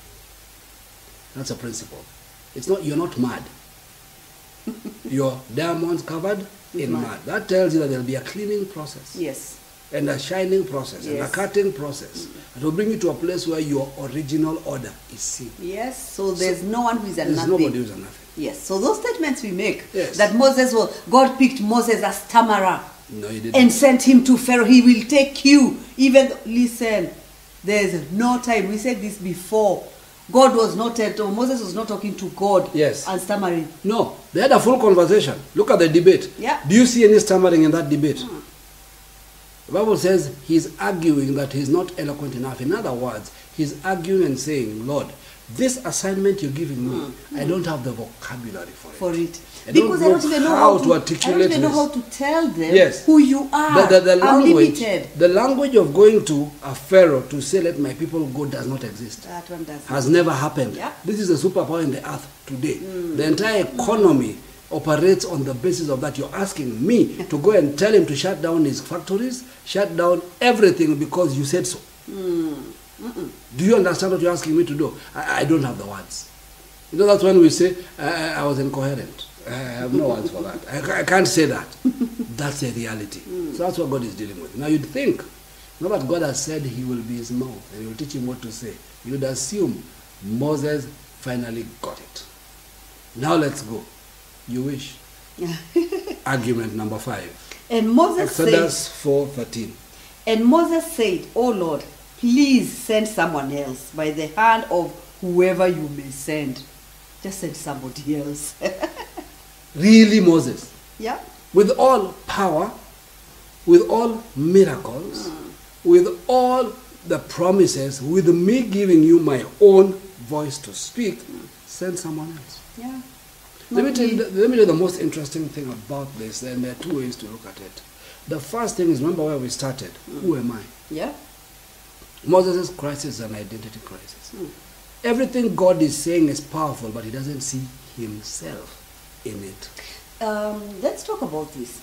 That's a principle. It's not, you're not mad. Your diamonds covered in mud. mud. That tells you that there will be a cleaning process Yes. and a shining process yes. and a cutting process. It will bring you to a place where your original order is seen. Yes. So there's no one who is a There's nothing. nobody who's a nothing. Yes. So those statements we make Yes. that Moses was God picked Moses as stammerer No, he didn't. and sent him to Pharaoh. He will take you. Even listen, there's no time. We said this before. God was not at all. Moses was not talking to God. Yes. And stammering. No, they had a full conversation. Look at the debate. Yeah. Do you see any stammering in that debate? Hmm. The Bible says he's arguing that he's not eloquent enough. In other words, he's arguing and saying, Lord, this assignment you're giving me, hmm. I don't have the vocabulary for it. for it. I don't because I don't even know how how, to to, I don't even know how to tell them Yes. who you are. The, the, the language, the language of going to a pharaoh to say, let my people go, does not exist. That one does. has never happened. Yeah. This is a superpower in the earth today. Mm. The entire economy operates on the basis of that. You're asking me to go and tell him to shut down his factories, shut down everything because you said so. Mm. Do you understand what you're asking me to do? I, I don't have the words. You know, that's when we say, I, I was incoherent. I have no words for that. I, I can't say that. That's a reality. So that's what God is dealing with. Now you'd think, now that God has said he will be his mouth and he will teach him what to say, you'd assume Moses finally got it. Now let's go. You wish. Argument number five. And Moses said, Exodus 4.13. and Moses said, "O Lord, please send someone else by the hand of whoever you may send. Just send somebody else." Really Moses. yeah. with all power, with all miracles, mm. with all the promises, with me giving you my own voice to speak, mm. send someone else. Yeah. Let me, tell you, the- let me tell you the most interesting thing about this, and there are two ways to look at it. The first thing is remember where we started. Mm. Who am I? Yeah. Moses' crisis is an identity crisis. Everything God is saying is powerful, but he doesn't see himself in it. Um, let's talk about this.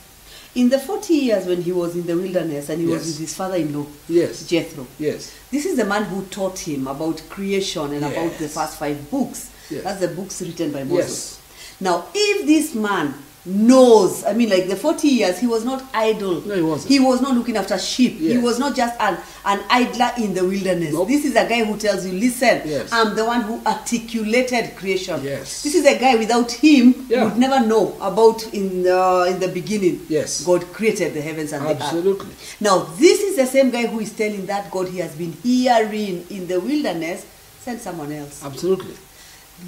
In the 40 years when he was in the wilderness and he was with his father-in-law, Yes. Jethro. Yes. This is the man who taught him about creation and about the first five books. Yes. That's the books written by Moses. Yes. Now, if this man knows, I mean, like the 40 years, he was not idle. No, he wasn't. He was not looking after sheep. He was not just an, an idler in the wilderness. Nope. This is a guy who tells you, listen, Yes. I'm the one who articulated creation. Yes. This is a guy without him, Yeah. would never know about in the, in the beginning. Yes. God created the heavens and the earth. Absolutely. Now, this is the same guy who is telling that God he has been hearing in the wilderness, send someone else. Absolutely.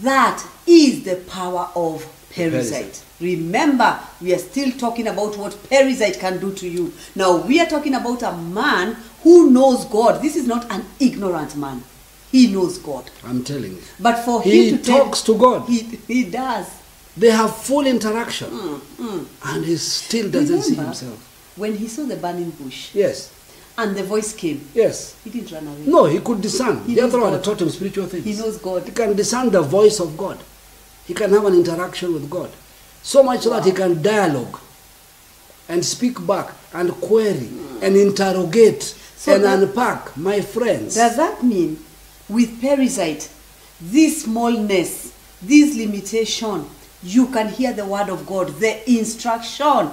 That is the power of Perizzite. Remember, we are still talking about what Perizzite can do to you. Now, we are talking about a man who knows God. This is not an ignorant man. He knows God. I'm telling you. But for He him to tell- talks to God. He, he does. They have full interaction. Mm, And he still doesn't see Remember, himself. When he saw the burning bush Yes. and the voice came, Yes. he didn't run away. No, he could discern. He the other one taught him spiritual things. He knows God. He can discern the voice of God. He can have an interaction with God. So much so that he can dialogue and speak back and query hmm. and interrogate So and that- unpack. My friends. Does that mean with Perizzite, this smallness, this limitation, you can hear the word of God, the instruction.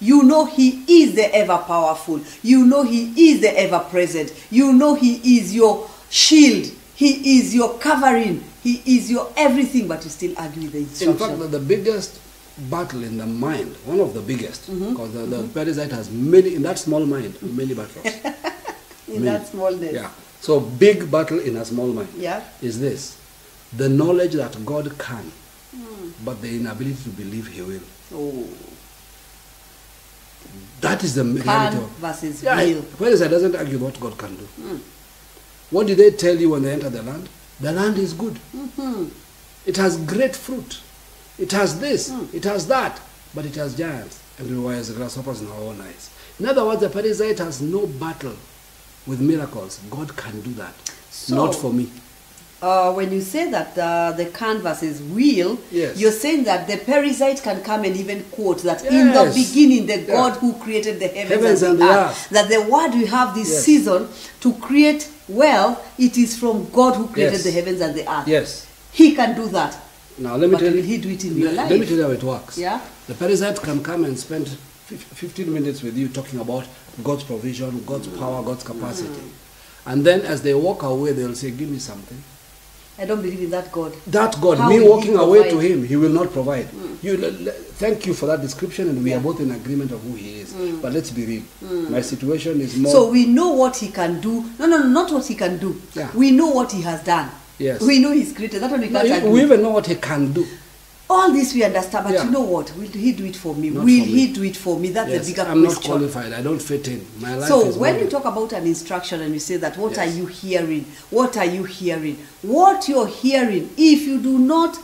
You know He is the ever powerful. You know He is the ever present. You know He is your shield. He is your covering. He is your everything, but you still argue with the In fact, the, the biggest battle in the mind, one of the biggest, Mm-hmm. because the, the Perizzite has many, in that small mind, many battles. in that smallness. Yeah. So big battle in a small mind Yeah. is this: the knowledge that God can, Hmm. but the inability to believe He will. Oh. That is the reality. Can of- versus Yeah, will. Pharisee doesn't argue what God can do. What did they tell you when they enter the land? The land is good. Mm-hmm. It has great fruit. It has this. Hmm. It has that. But it has giants and we were as grasshoppers in our own eyes. In other words, the Pharisee has no battle with miracles. God can do that. So- Not for me. Uh, when you say that uh, the canvas is real, Yes. you're saying that the Perizzite can come and even quote that in the beginning, the Yeah. God who created the heavens, Heavens and, the, earth, earth. that the word we have this Yes. season to create well, it is from God who created Yes. the heavens and the earth. Yes. He can do that. Now let me but tell you. he do it in your let, life? let me tell you how it works. Yeah. The Perizzite can come and spend 15 minutes with you talking about God's provision, God's power, God's capacity. Mm. And then as they walk away, they'll say, Give me something. I don't believe in that God. That God, How me walking away to? Mm. Him, He will not provide. You, l- l- thank you for that description, and we Yeah. are both in agreement of who He is. But let's be real. My situation is more. Mm. So we know what he can do. No, no, no, not what he can do. Yeah. We know what he has done. Yes. We know he's created. That one we No, can't you- argue. we even know what He can do. All this we understand, but Yeah. you know what? Will he do it for me? Not Will for he me. do it for me? That's Yes, the bigger I'm not qualified. I don't fit in. My life So when you talk about an instruction and you say that, what Yes. are you hearing? What are you hearing? What you're hearing, if you do not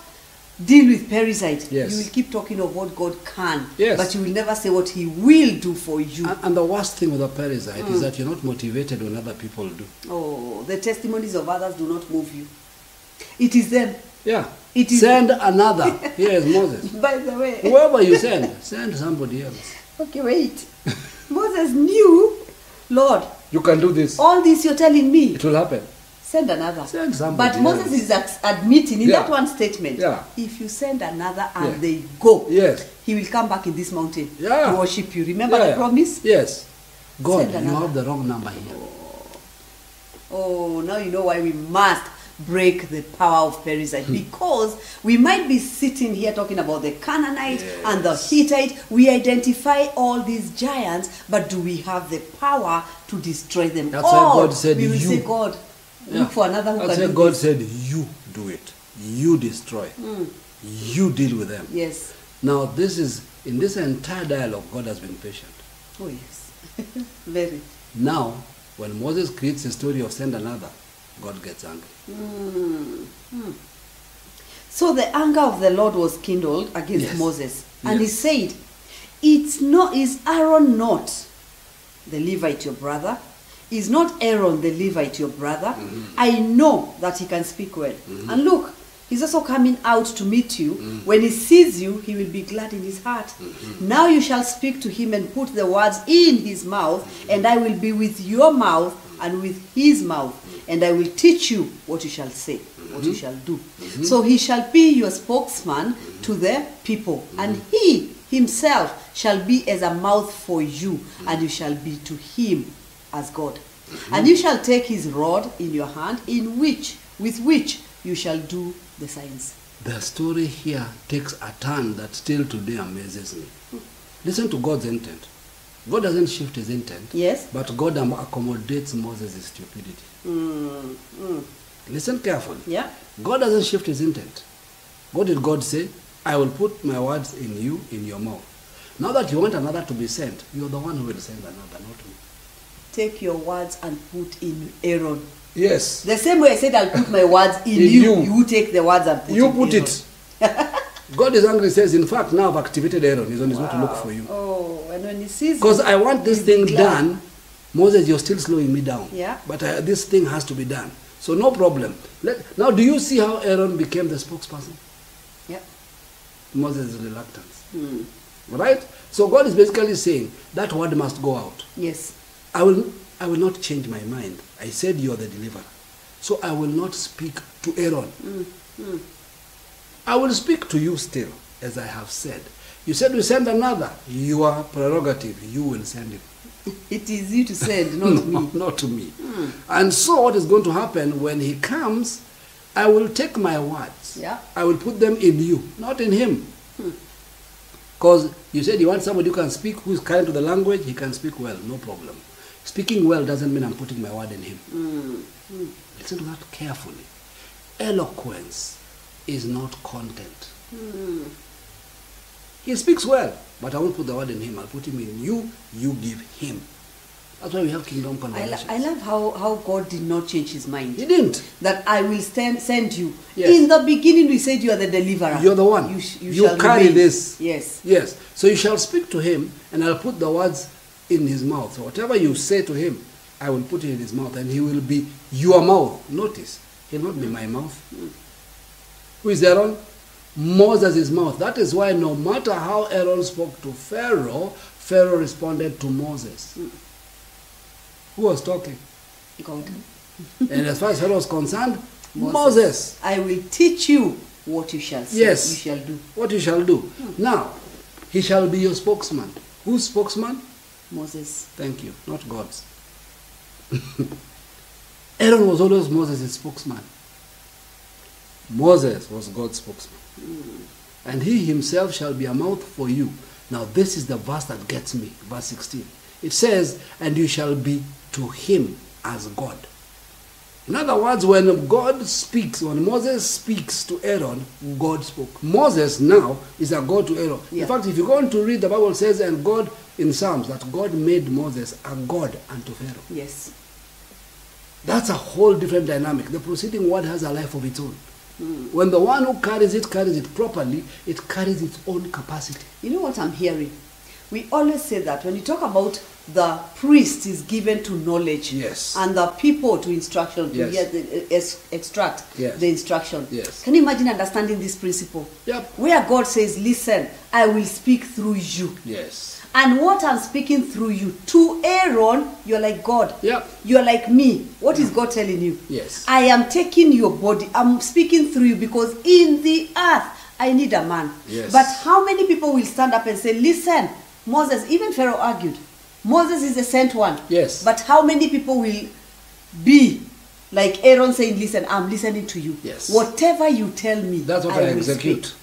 deal with Perizzite, Yes. you will keep talking of what God can, Yes. but you will never say what He will do for you. And, and the worst thing with a Perizzite Mm. is that you're not motivated when other people do. oh, the testimonies of others do not move you. It is them. Yeah. It is- Send another. Here is Moses. By the way, Whoever you send, send somebody else. okay, wait. Moses knew, Lord, You can do this. all this you're telling me, It will happen. send another. Send somebody but Moses else. is admitting in Yeah. that one statement, Yeah. if you send another and Yeah. they go, Yes. he will come back in this mountain Yeah. to worship you. Remember Yeah. the promise? Yes. God, you have the wrong number here. Oh, oh, now you know why we must break the power of Perizzite Hmm. because we might be sitting here talking about the Canaanite and the Yes. Hittite. We identify all these giants, but do we have the power to destroy them That's all? why God said we will you. say, God, Yeah. look for another who That's can why do God this. said, You do it. You destroy. You deal with them. Yes. Now, this is, in this entire dialogue, God has been patient. Oh, yes. Very. Now, when Moses creates a story of send another, God gets angry. So the anger of the Lord was kindled against Yes. Moses, and Yes. he said, "It's not is Aaron not the Levite your brother? Is not Aaron the Levite your brother? Mm-hmm. I know that he can speak well. And look, he's also coming out to meet you. Mm-hmm. When he sees you, he will be glad in his heart. Now you shall speak to him and put the words in his mouth, Mm-hmm. and I will be with your mouth and with his mouth, and I will teach you what you shall say, what Mm-hmm. you shall do. Mm-hmm. So he shall be your spokesman mm-hmm. to the people, mm-hmm. and he himself shall be as a mouth for you, and you shall be to him as God. And you shall take his rod in your hand, in which with which you shall do the signs. The story here takes a turn that still today amazes me. Listen to God's intent. God doesn't shift his intent, Yes? but God accommodates Moses' stupidity. Mm, mm. Listen carefully. Yeah? God doesn't shift his intent. What did God say? I will put my words in you, in your mouth. Now that you want another to be sent, you're the one who will send another, not me. Take your words and put in Aaron. Yes. The same way I said I'll put my words in, In you, you. you take the words and put You in put Aaron. it. God is angry, says, in fact, now I've activated Aaron. He's on his way to look for you. Oh, and when he sees Because I want this thing glad. done. Moses, you're still slowing me down. Yeah. But uh, this thing has to be done. So no problem. Let, now, do you see how Aaron became the spokesperson? Yeah. Moses' reluctance. Hmm. Right? So God is basically saying that word must go out. Yes. I will, I will not change my mind. I said you're the deliverer. So I will not speak to Aaron. I will speak to you still, as I have said. You said we send another. Your prerogative. You will send him. It is you to send, not me. not to me. Hmm. And so what is going to happen when he comes, I will take my words. Yeah. I will put them in you, not in him. Hmm. Because you said you want somebody who can speak, who is kind to the language, he can speak well, no problem. Speaking well doesn't mean I'm putting my word in him. Hmm. Listen to that carefully. Eloquence is not content. He speaks well, but I won't put the word in him. I'll put him in you, you give him. That's why we have kingdom I, lo- I love how, how God did not change his mind. He didn't. That I will stand, send you. Yes. In the beginning, we said you are the deliverer. You're the one. You, sh- you, You shall carry remain. this. Yes. Yes. So you shall speak to him, and I'll put the words in his mouth. So whatever you say to him, I will put it in his mouth, and he will be your mouth. Notice, he'll not be my mouth. Who is Aaron? Moses' mouth. That is why no matter how Aaron spoke to Pharaoh, Pharaoh responded to Moses. Who was talking? God. and as far as Pharaoh was concerned, Moses. I will teach you what you shall say, Yes. you shall do. What you shall do. Now, he shall be your spokesman. Whose spokesman? Moses. Thank you, not God's. Aaron was always Moses' spokesman. Moses was God's spokesman. And he himself shall be a mouth for you. Now, this is the verse that gets me, verse 16. It says, And you shall be to him as God. In other words, when God speaks, when Moses speaks to Aaron, God spoke. Moses now is a God to Aaron. Yeah. In fact, if you go on to read, the Bible says, and God in Psalms, that God made Moses a God unto Pharaoh. Yes. That's a whole different dynamic. The proceeding word has a life of its own. When the one who carries it carries it properly, it carries its own capacity. You know what I'm hearing? We always say that when you talk about the priest is given to knowledge Yes. and the people to instruction to Yes. hear the, eh, eh, ex- extract Yes. the instruction. Yes. Can you imagine understanding this principle? Yep. Where God says, Listen, I will speak through you. Yes. And what I'm speaking through you to Aaron, you're like God. Yeah. You're like me. What is mm. God telling you? Yes. I am taking your body. I'm speaking through you because in the earth I need a man. Yes. But how many people will stand up and say, "Listen, Moses." Even Pharaoh argued, Moses is the sent one. Yes. But how many people will be like Aaron saying, "Listen, I'm listening to you. Yes. Whatever you tell me, That's what I will execute." speak."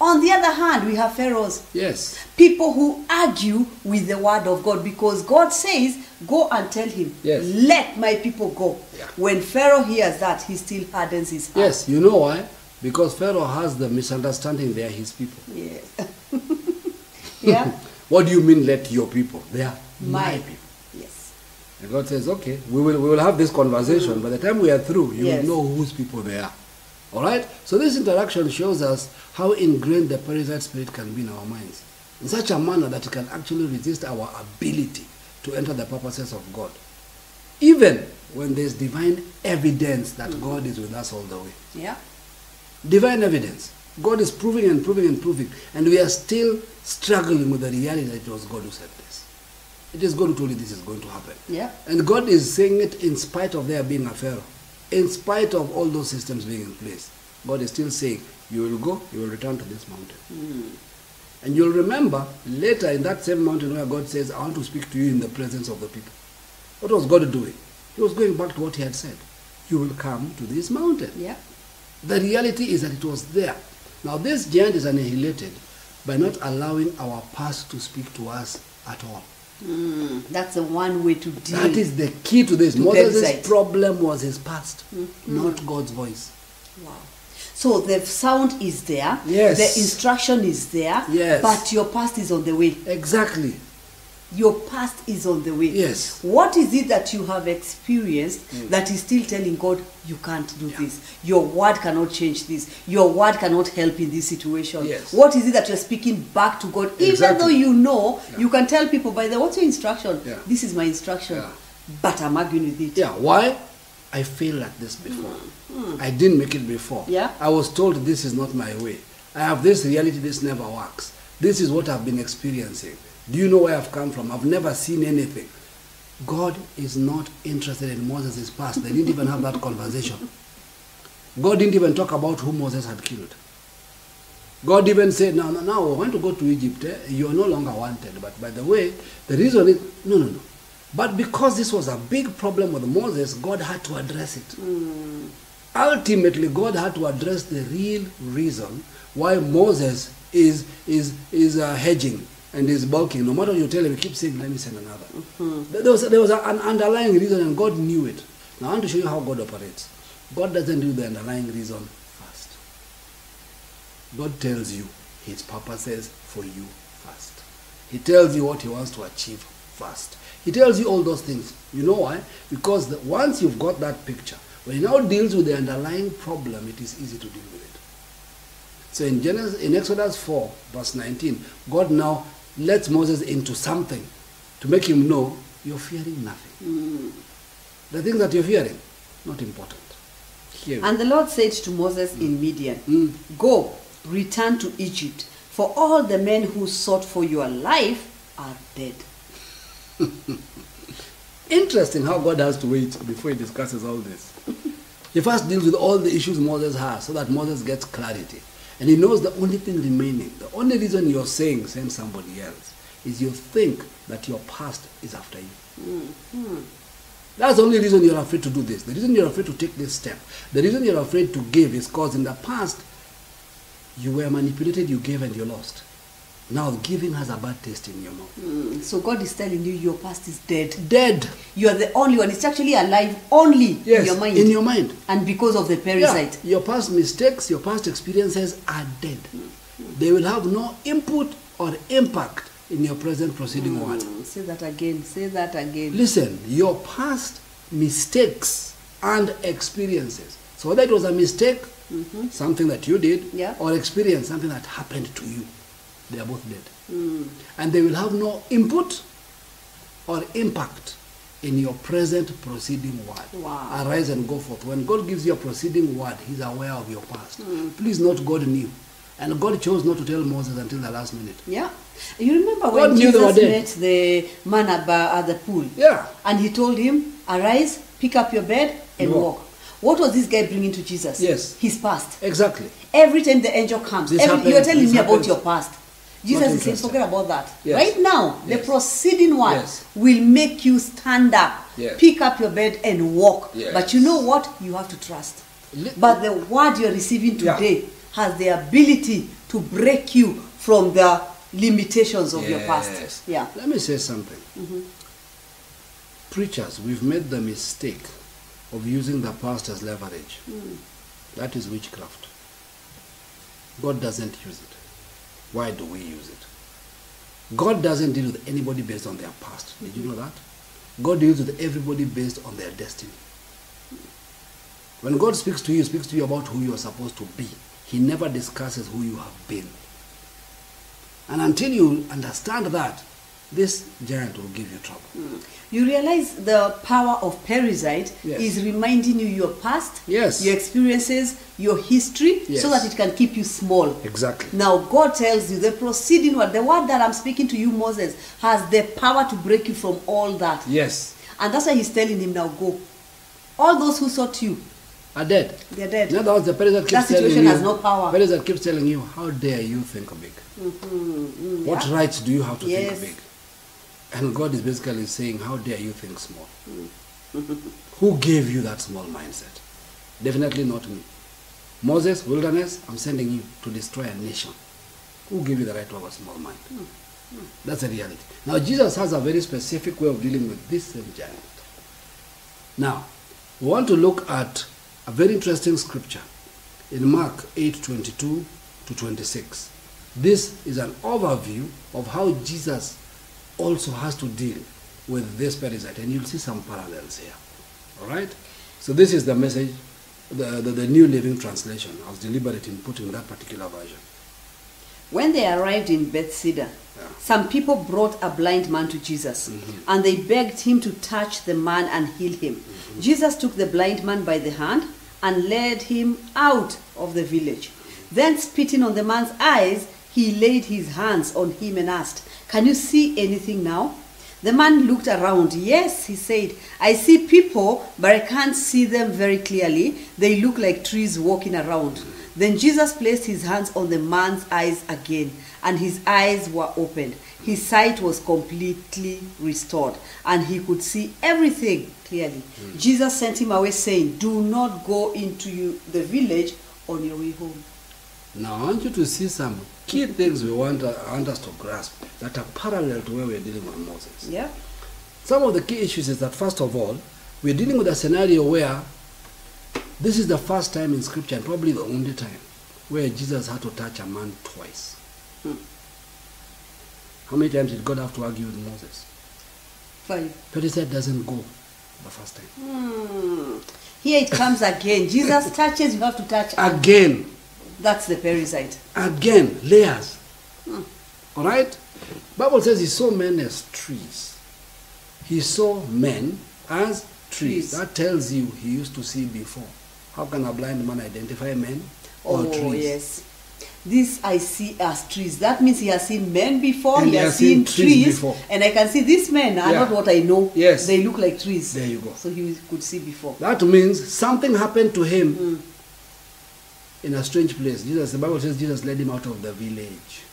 On the other hand, we have pharaohs Yes. people who argue with the word of God because God says, Go and tell him, Yes. let my people go. Yeah. When Pharaoh hears that, he still hardens his heart. Yes. You know why? Because Pharaoh has the misunderstanding they are his people. Yes. yeah. What do you mean, let your people? They are my, My. people. Yes. And God says, okay, we will, we will have this conversation. Mm. By the time we are through, you Yes. will know whose people they are. All right? So this interaction shows us how ingrained the Perizzite spirit can be in our minds. In such a manner that it can actually resist our ability to enter the purposes of God. Even when there's divine evidence that God is with us all the way. Yeah. Divine evidence. God is proving and proving and proving. And we are still struggling with the reality that it was God who said this. It is God who told you this is going to happen. Yeah. And God is saying it in spite of there being a Pharaoh. In spite of all those systems being in place. God is still saying, you will go, you will return to this mountain. Hmm. And you'll remember later in that same mountain where God says, I want to speak to you in the presence of the people. What was God doing? He was going back to what he had said. You will come to this mountain. Yeah. The reality is that it was there. Now, this giant is annihilated by not allowing our past to speak to us at all. Mm, that's the one way to deal. That is the key to this. To Moses' problem was his past, not God's voice. Wow. So the sound is there. Yes. The instruction is there. Yes. But your past is on the way. Exactly. Your past is on the way. Yes. What is it that you have experienced mm. that is still telling God you can't do this? Your word cannot change this. Your word cannot help in this situation. Yes. What is it that you're speaking back to God? Even though you know, you can tell people, by the what's your instruction? Yeah. This is my instruction. Yeah. But I'm arguing with it. Yeah, why? I failed at this before. Mm. Mm. I didn't make it before. Yeah. I was told this is not my way. I have this reality, this never works. This is what I've been experiencing. Do you know where I've come from? I've never seen anything. God is not interested in Moses' past. They didn't even have that conversation. God didn't even talk about who Moses had killed. God even said, now, now, now, we want to go to Egypt. Eh? You are no longer wanted. But by the way, the reason is, no, no, no. But because this was a big problem with Moses, God had to address it. Ultimately, God had to address the real reason why Moses is, is, is uh, hedging and is bulking. No matter what you tell him, he keeps saying, let me send another. Mm-hmm. There there was, there was an underlying reason and God knew it. Now I want to show you how God operates. God doesn't do the underlying reason first. God tells you his purposes for you first. He tells you what he wants to achieve first. He tells you all those things. You know why? Because the, once you've got that picture, when he now deals with the underlying problem, it is easy to deal with it. So in Genesis, in Exodus 4, verse 19, God now lets Moses into something to make him know you're fearing nothing. The things that you're fearing, not important. Here. And the Lord said to Moses in Midian, Mm. Go, return to Egypt, for all the men who sought for your life are dead. Interesting how God has to wait before he discusses all this. He first deals with all the issues Moses has so that Moses gets clarity. And he knows the only thing remaining, the only reason you're saying send somebody else, is you think that your past is after you. Mm-hmm. That's the only reason you're afraid to do this. The reason you're afraid to take this step, the reason you're afraid to give is because in the past you were manipulated, you gave, and you lost. Now giving has a bad taste in your mouth. Mm, So God is telling you your past is dead. Dead. You are the only one. It's actually alive only Yes, in your mind. in your mind. and because of the Yeah, Perizzite. your past mistakes, your past experiences are dead. They will have no input or impact in your present proceeding. Mm, Say that again. Say that again. Listen, your past mistakes and experiences. So whether it was a mistake, something that you did, Mm-hmm. Yeah. or experience, something that happened to you, they are both dead. Mm. And they will have no input or impact in your present proceeding word. Wow. Arise and go forth. When God gives you a proceeding word, He's aware of your past. Mm. Please note God knew. And God chose not to tell Moses until the last minute. Yeah. You remember God when knew they were Jesus met the man at, at the pool? Yeah. And he told him, Arise, pick up your bed, and Walk. walk. What was this guy bringing to Jesus? Yes. His past. Exactly. Every time the angel comes, every, happens, you're telling this me about your past. Jesus is saying, forget about that. Yes. Right now, the proceeding one Yes. will make you stand up, Yes. pick up your bed, and walk. Yes. But you know what? You have to trust. But the word you're receiving Yeah. today has the ability to break you from the limitations of your past. Yeah. Let me say something. Mm-hmm. Preachers, we've made the mistake of using the past as leverage. Mm. That is witchcraft. God doesn't use it. Why do we use it? God doesn't deal with anybody based on their past. Did you know that? God deals with everybody based on their destiny. When God speaks to you, he speaks to you about who you are supposed to be. He never discusses who you have been. And until you understand that, this giant will give you trouble. Mm. You realize the power of Perizzite Yes. is reminding you your past, Yes. your experiences, your history, Yes. so that it can keep you small. Exactly. Now God tells you the proceeding word, the word that I'm speaking to you, Moses, has the power to break you from all that. Yes. And that's why he's telling him now go. All those who sought you, Are dead. they're dead. In other words, the Perizzite keeps That telling situation you. has no power. Perizzite keeps telling you, how dare you think big? Mm-hmm. Mm-hmm. What yeah. rights do you have to Yes. think big? And God is basically saying, how dare you think small? Who gave you that small mindset? Definitely not me. Moses, wilderness, I'm sending you to destroy a nation. Who gave you the right to have a small mind? Hmm. Hmm. That's a reality. Now, Jesus has a very specific way of dealing with this same giant. Now, we want to look at a very interesting scripture in Mark 8 22 to 26. This is an overview of how Jesus also has to deal with this Perizzite, and you'll see some parallels here. All right? So, this is the message, the, the, the New Living Translation. I was deliberate in putting that particular version. When they arrived in Bethsaida, Yeah. Some people brought a blind man to Jesus, and they begged him to touch the man and heal him. Mm-hmm. Jesus took the blind man by the hand and led him out of the village. Then, spitting on the man's eyes, he laid his hands on him and asked, Can you see anything now? The man looked around. Yes, he said, I see people, but I can't see them very clearly. They look like trees walking around. Then Jesus placed his hands on the man's eyes again, and his eyes were opened. His sight was completely restored, and he could see everything clearly. Hmm. Jesus sent him away, saying, Do not go into you, the village on your way home. Now, I want you to see some key things we want, uh, want us to grasp that are parallel to where we're dealing with Moses. Yeah? Some of the key issues is that, first of all, we're dealing with a scenario where this is the first time in Scripture, and probably the only time, where Jesus had to touch a man twice. How many times did God have to argue with Moses? Five. But he said doesn't go the first time. Hmm. Here it comes again. Jesus touches, you have to touch. Again, That's the Perizzite. again, layers. All right? Bible says he saw men as trees. He saw men as trees. Trees. That tells you he used to see before. How can a blind man identify men or Oh, trees? Oh yes. this I see as trees. That means he has seen men before, And he has has seen seen trees trees, before. and I can see these men are Yeah. not what I know. Yes. They look like trees. There you go. So he could see before. That means something happened to him Mm. In a strange place. Jesus, the Bible says Jesus led him out of the village.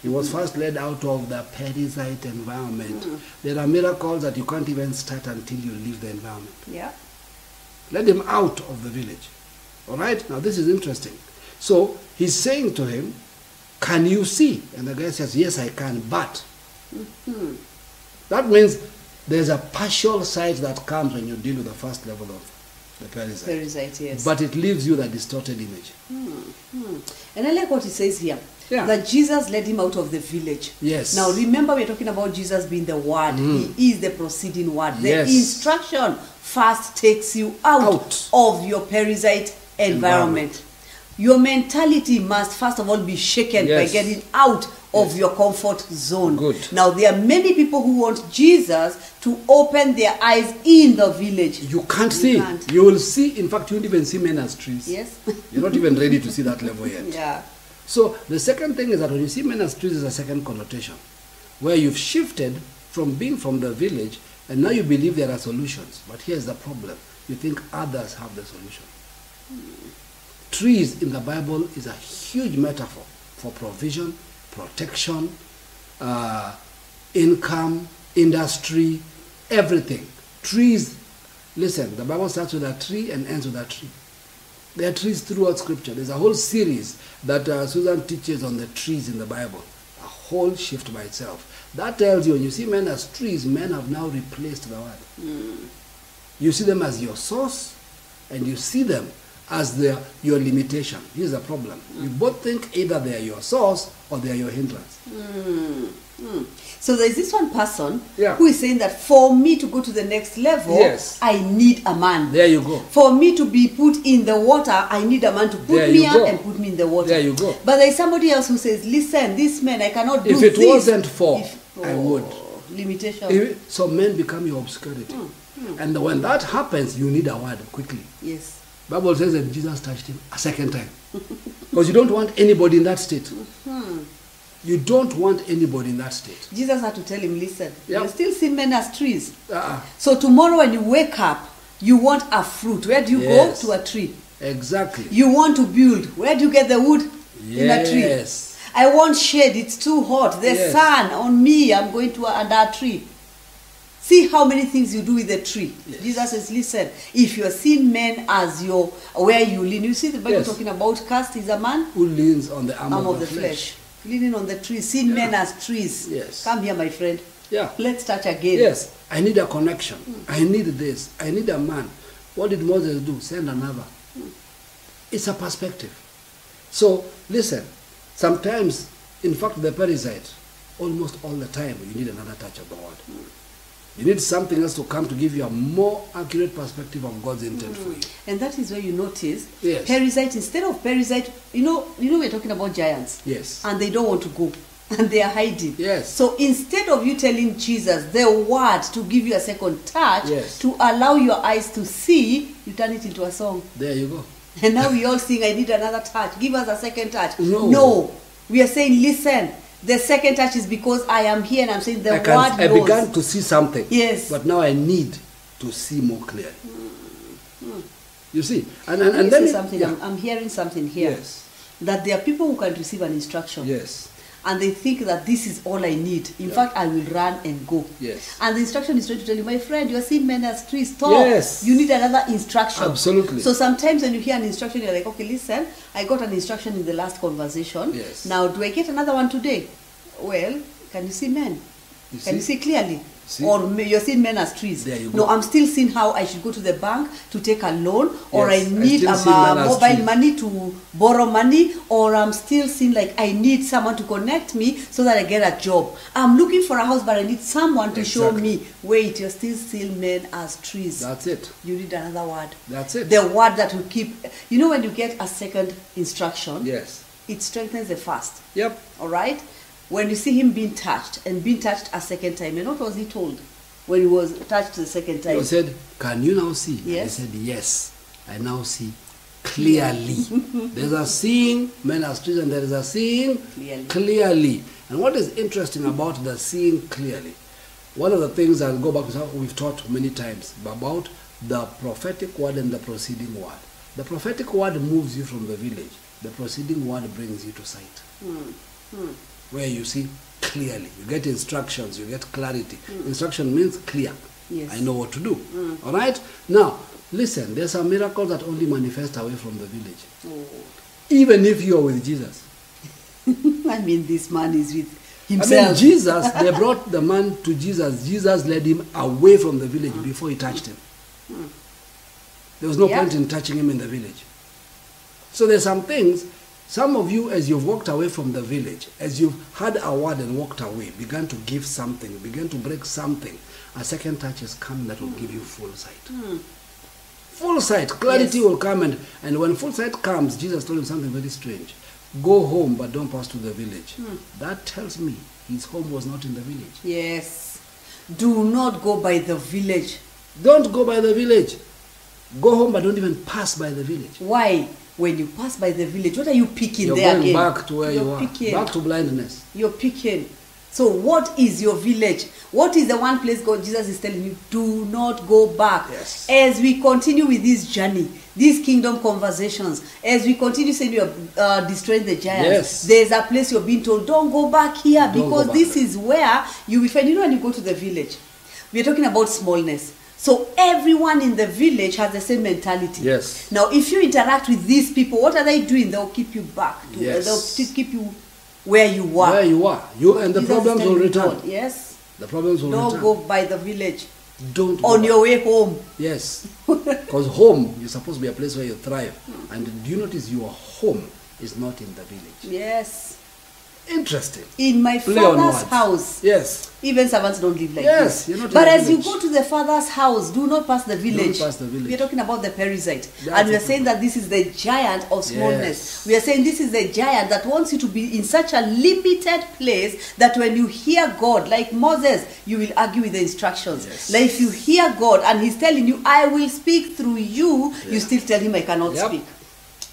He was mm-hmm. first led out of the Perizzite environment. Mm. There are miracles that you can't even start until you leave the environment. Yeah. Led him out of the village. All right? Now, this is interesting. So, he's saying to him, Can you see? And the guy says, Yes, I can, but. Mm-hmm. That means there's a partial sight that comes when you deal with the first level of the Perizzite. Perizzite, yes. But it leaves you the distorted image. Hmm, hmm. And I like what he says here. Yeah. That Jesus led him out of the village. Yes. Now remember we're talking about Jesus being the word. He hmm. is the proceeding word. The Yes. instruction first takes you out, Out. of your Perizzite environment. Environment. Your mentality must first of all be shaken by getting out of your comfort zone. Good. Now there are many people who want Jesus to open their eyes in the village. You can't see. can't. You will see, in fact, you won't even see men as trees. Yes. You're not even ready to see that level yet. yeah. So the second thing is that when you see men as trees is a second connotation, where you've shifted from being from the village and now you believe there are solutions. But here's the problem: you think others have the solution. Hmm. Trees in the Bible is a huge metaphor for provision, protection, uh, income, industry, everything. Trees. Listen, the Bible starts with a tree and ends with a tree. There are trees throughout Scripture. There's a whole series that uh, Susan teaches on the trees in the Bible. A whole shift by itself. That tells you when you see men as trees, men have now replaced the word. You see them as your source, and you see them as their, your limitation. Here's the problem. You both think either they are your source or they are your hindrance. Hmm, hmm. So there's this one person Yeah. who is saying that for me to go to the next level, Yes. I need a man. There you go. For me to be put in the water, I need a man to put There me up go. and put me in the water. There you go. But there's somebody else who says, listen, this man, I cannot do If it this. wasn't for, If- I oh, would. Limitation. If- So men become your obscurity. Hmm, hmm. And when that happens, you need a word quickly. yes. Bible says that Jesus touched him a second time. Because you don't want anybody in that state. Hmm. You don't want anybody in that state. Jesus had to tell him, listen, Yeah. you still see men as trees. Uh-uh. So tomorrow when you wake up, you want a fruit. Where do you Yes. go? To a tree. Exactly. You want to build. Where do you get the wood? In a tree. Yes. I want shade. It's too hot. The Yes. sun on me. I'm going to under a tree. See how many things you do with the tree. Yes. Jesus says, listen, if you're seeing men as your where you lean, you see the Bible Yes. talking about cast is a man, Who leans on the arm, arm of, the, flesh. Leaning on the tree, seeing men as trees. Yes. Come here, my friend. Yeah. Let's start again. Yes. I need a connection. I need this. I need a man. What did Moses do? Send another. It's a perspective. So listen, sometimes, in fact, the Perizzite, almost all the time, you need another touch of the word. You need something else to come to give you a more accurate perspective of God's intent for you. And that is where you notice Yes. Perizzite, instead of Perizzite, you know, you know we're talking about giants. Yes. And they don't want to go. And they are hiding. Yes. So instead of you telling Jesus the word to give you a second touch, Yes. to allow your eyes to see, you turn it into a song. There you go. And now we all sing, I need another touch. Give us a second touch. No. No. We are saying, listen, the second touch is because I am here and I'm saying the I, can, word I knows. began to see something. Yes. But now I need to see more clearly. Hmm. You see? And, and, and then. it- something. yeah. I'm, I'm hearing something here. Yes. That there are people who can receive an instruction. Yes. And they think that this is all I need. In Yeah. fact, I will run and go. Yes. And the instruction is trying to tell you, my friend, you are seeing men as trees. Stop. Yes. You need another instruction. Absolutely. So sometimes when you hear an instruction, you're like, okay, listen, I got an instruction in the last conversation. Yes. Now, do I get another one today? Well, can you see men? You Can you see? see clearly? See? Or you're seeing men as trees. There you no. I'm still seeing how I should go to the bank to take a loan, or Yes, I need um, uh, mobile money to borrow money, or I'm still seeing like I need someone to connect me so that I get a job. I'm looking for a house, but I need someone to show me. Wait, you're still seeing men as trees. That's it. you need another word. That's it. The word that will keep. You know, when you get a second instruction, Yes. it strengthens the first. Yep. All right? When you see him being touched and being touched a second time, and what was he told when he was touched the second time? He said, Can you now see? And He said, Yes, I now see clearly. There's a seeing, men are streets, and there is a seeing Clearly. clearly. And what is interesting about the seeing clearly, one of the things I'll go back to we've taught many times about the prophetic word and the proceeding word. The prophetic word moves you from the village. The proceeding word brings you to sight. Hmm, hmm. Where you see clearly. You get instructions, you get clarity. Mm. Instruction means clear. Yes. I know what to do. Mm. All right? Now, listen, there's a miracle that only manifests away from the village. Oh. Even if you are with Jesus. I mean, this man is with I mean, himself. Jesus, they brought the man to Jesus. Jesus led him away from the village mm. before he touched him. There was no Yeah. point in touching him in the village. So there's some things, some of you, as you've walked away from the village, as you've had a word and walked away, began to give something, began to break something, a second touch is coming that will give you full sight. Hmm. Full sight, clarity Yes. will come, and, and when full sight comes, Jesus told him something very strange. Go home, but don't pass to the village. Hmm. That tells me his home was not in the village. Yes. Do not go by the village. Don't go by the village. Go home, but don't even pass by the village. Why? When you pass by the village, what are you picking You're there going again? back to where You're you are, Picking. back to blindness. You're picking. So, what is your village? What is the one place God Jesus is telling you? Do not go back. Yes. As we continue with this journey, these kingdom conversations, as we continue saying you're uh, destroying the giants, Yes. there's a place you're being told, don't go back here Don't because back this there. is where you will find. You know, when you go to the village, we're talking about smallness. So everyone in the village has the same mentality. Yes. Now, if you interact with these people, what are they doing? They'll keep you back. To, Yes. They'll keep you where you were. Where you are, you and the is problems will return. Yes. The problems will Don't return. go by the village. Don't On your way home. Yes, because home is supposed to be a place where you thrive, and do you notice your home is not in the village? Yes. Interesting. In my Play father's house. Yes. Even servants don't live like Yes, this. in but as you go to the father's house, do not pass the village. Don't pass the village. We are talking about the Perizzite. That's and we are saying that this is the giant of smallness. Yes. We are saying this is the giant that wants you to be in such a limited place that when you hear God, like Moses, you will argue with the instructions. Yes. Like if you hear God and He's telling you, I will speak through you, you still tell Him, I cannot Yep. speak.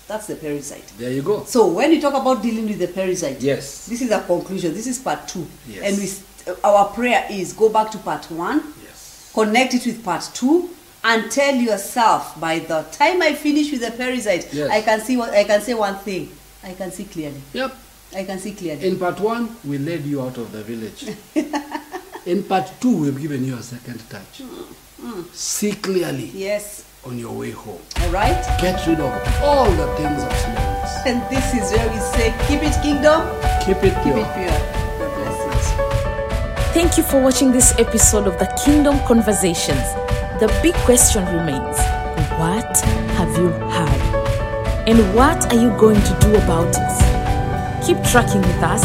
That's the Perizzite. There you go. So when you talk about dealing with the Perizzite, Yes. this is a conclusion. This is part two, Yes. and we uh, our prayer is go back to part one, Yes. connect it with part two, and tell yourself by the time I finish with the Perizzite, Yes. I can see what I can say one thing. I can see clearly. Yep. I can see clearly. In part one, we led you out of the village. In part two, we've given you a second touch. Mm, mm. See clearly yes. On your way home. All right. Get rid of all the things of smallness. And this is where we say, keep it kingdom, Keep it keep pure. it pure. God bless you. Thank you for watching this episode of the Kingdom Conversations. The big question remains what have you heard? And what are you going to do about it? Keep tracking with us,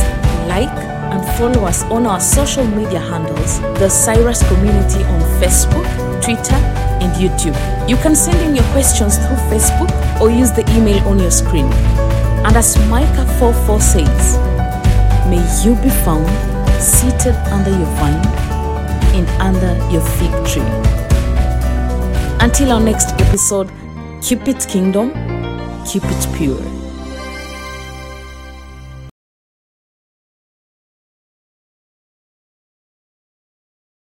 like and follow us on our social media handles, the Cyrus Community on Facebook, Twitter, and YouTube. You can send in your questions through Facebook or use the email on your screen. And as Micah 4:4 says, May you be found seated under your vine and under your fig tree. Until our next episode, keep it kingdom, keep it pure.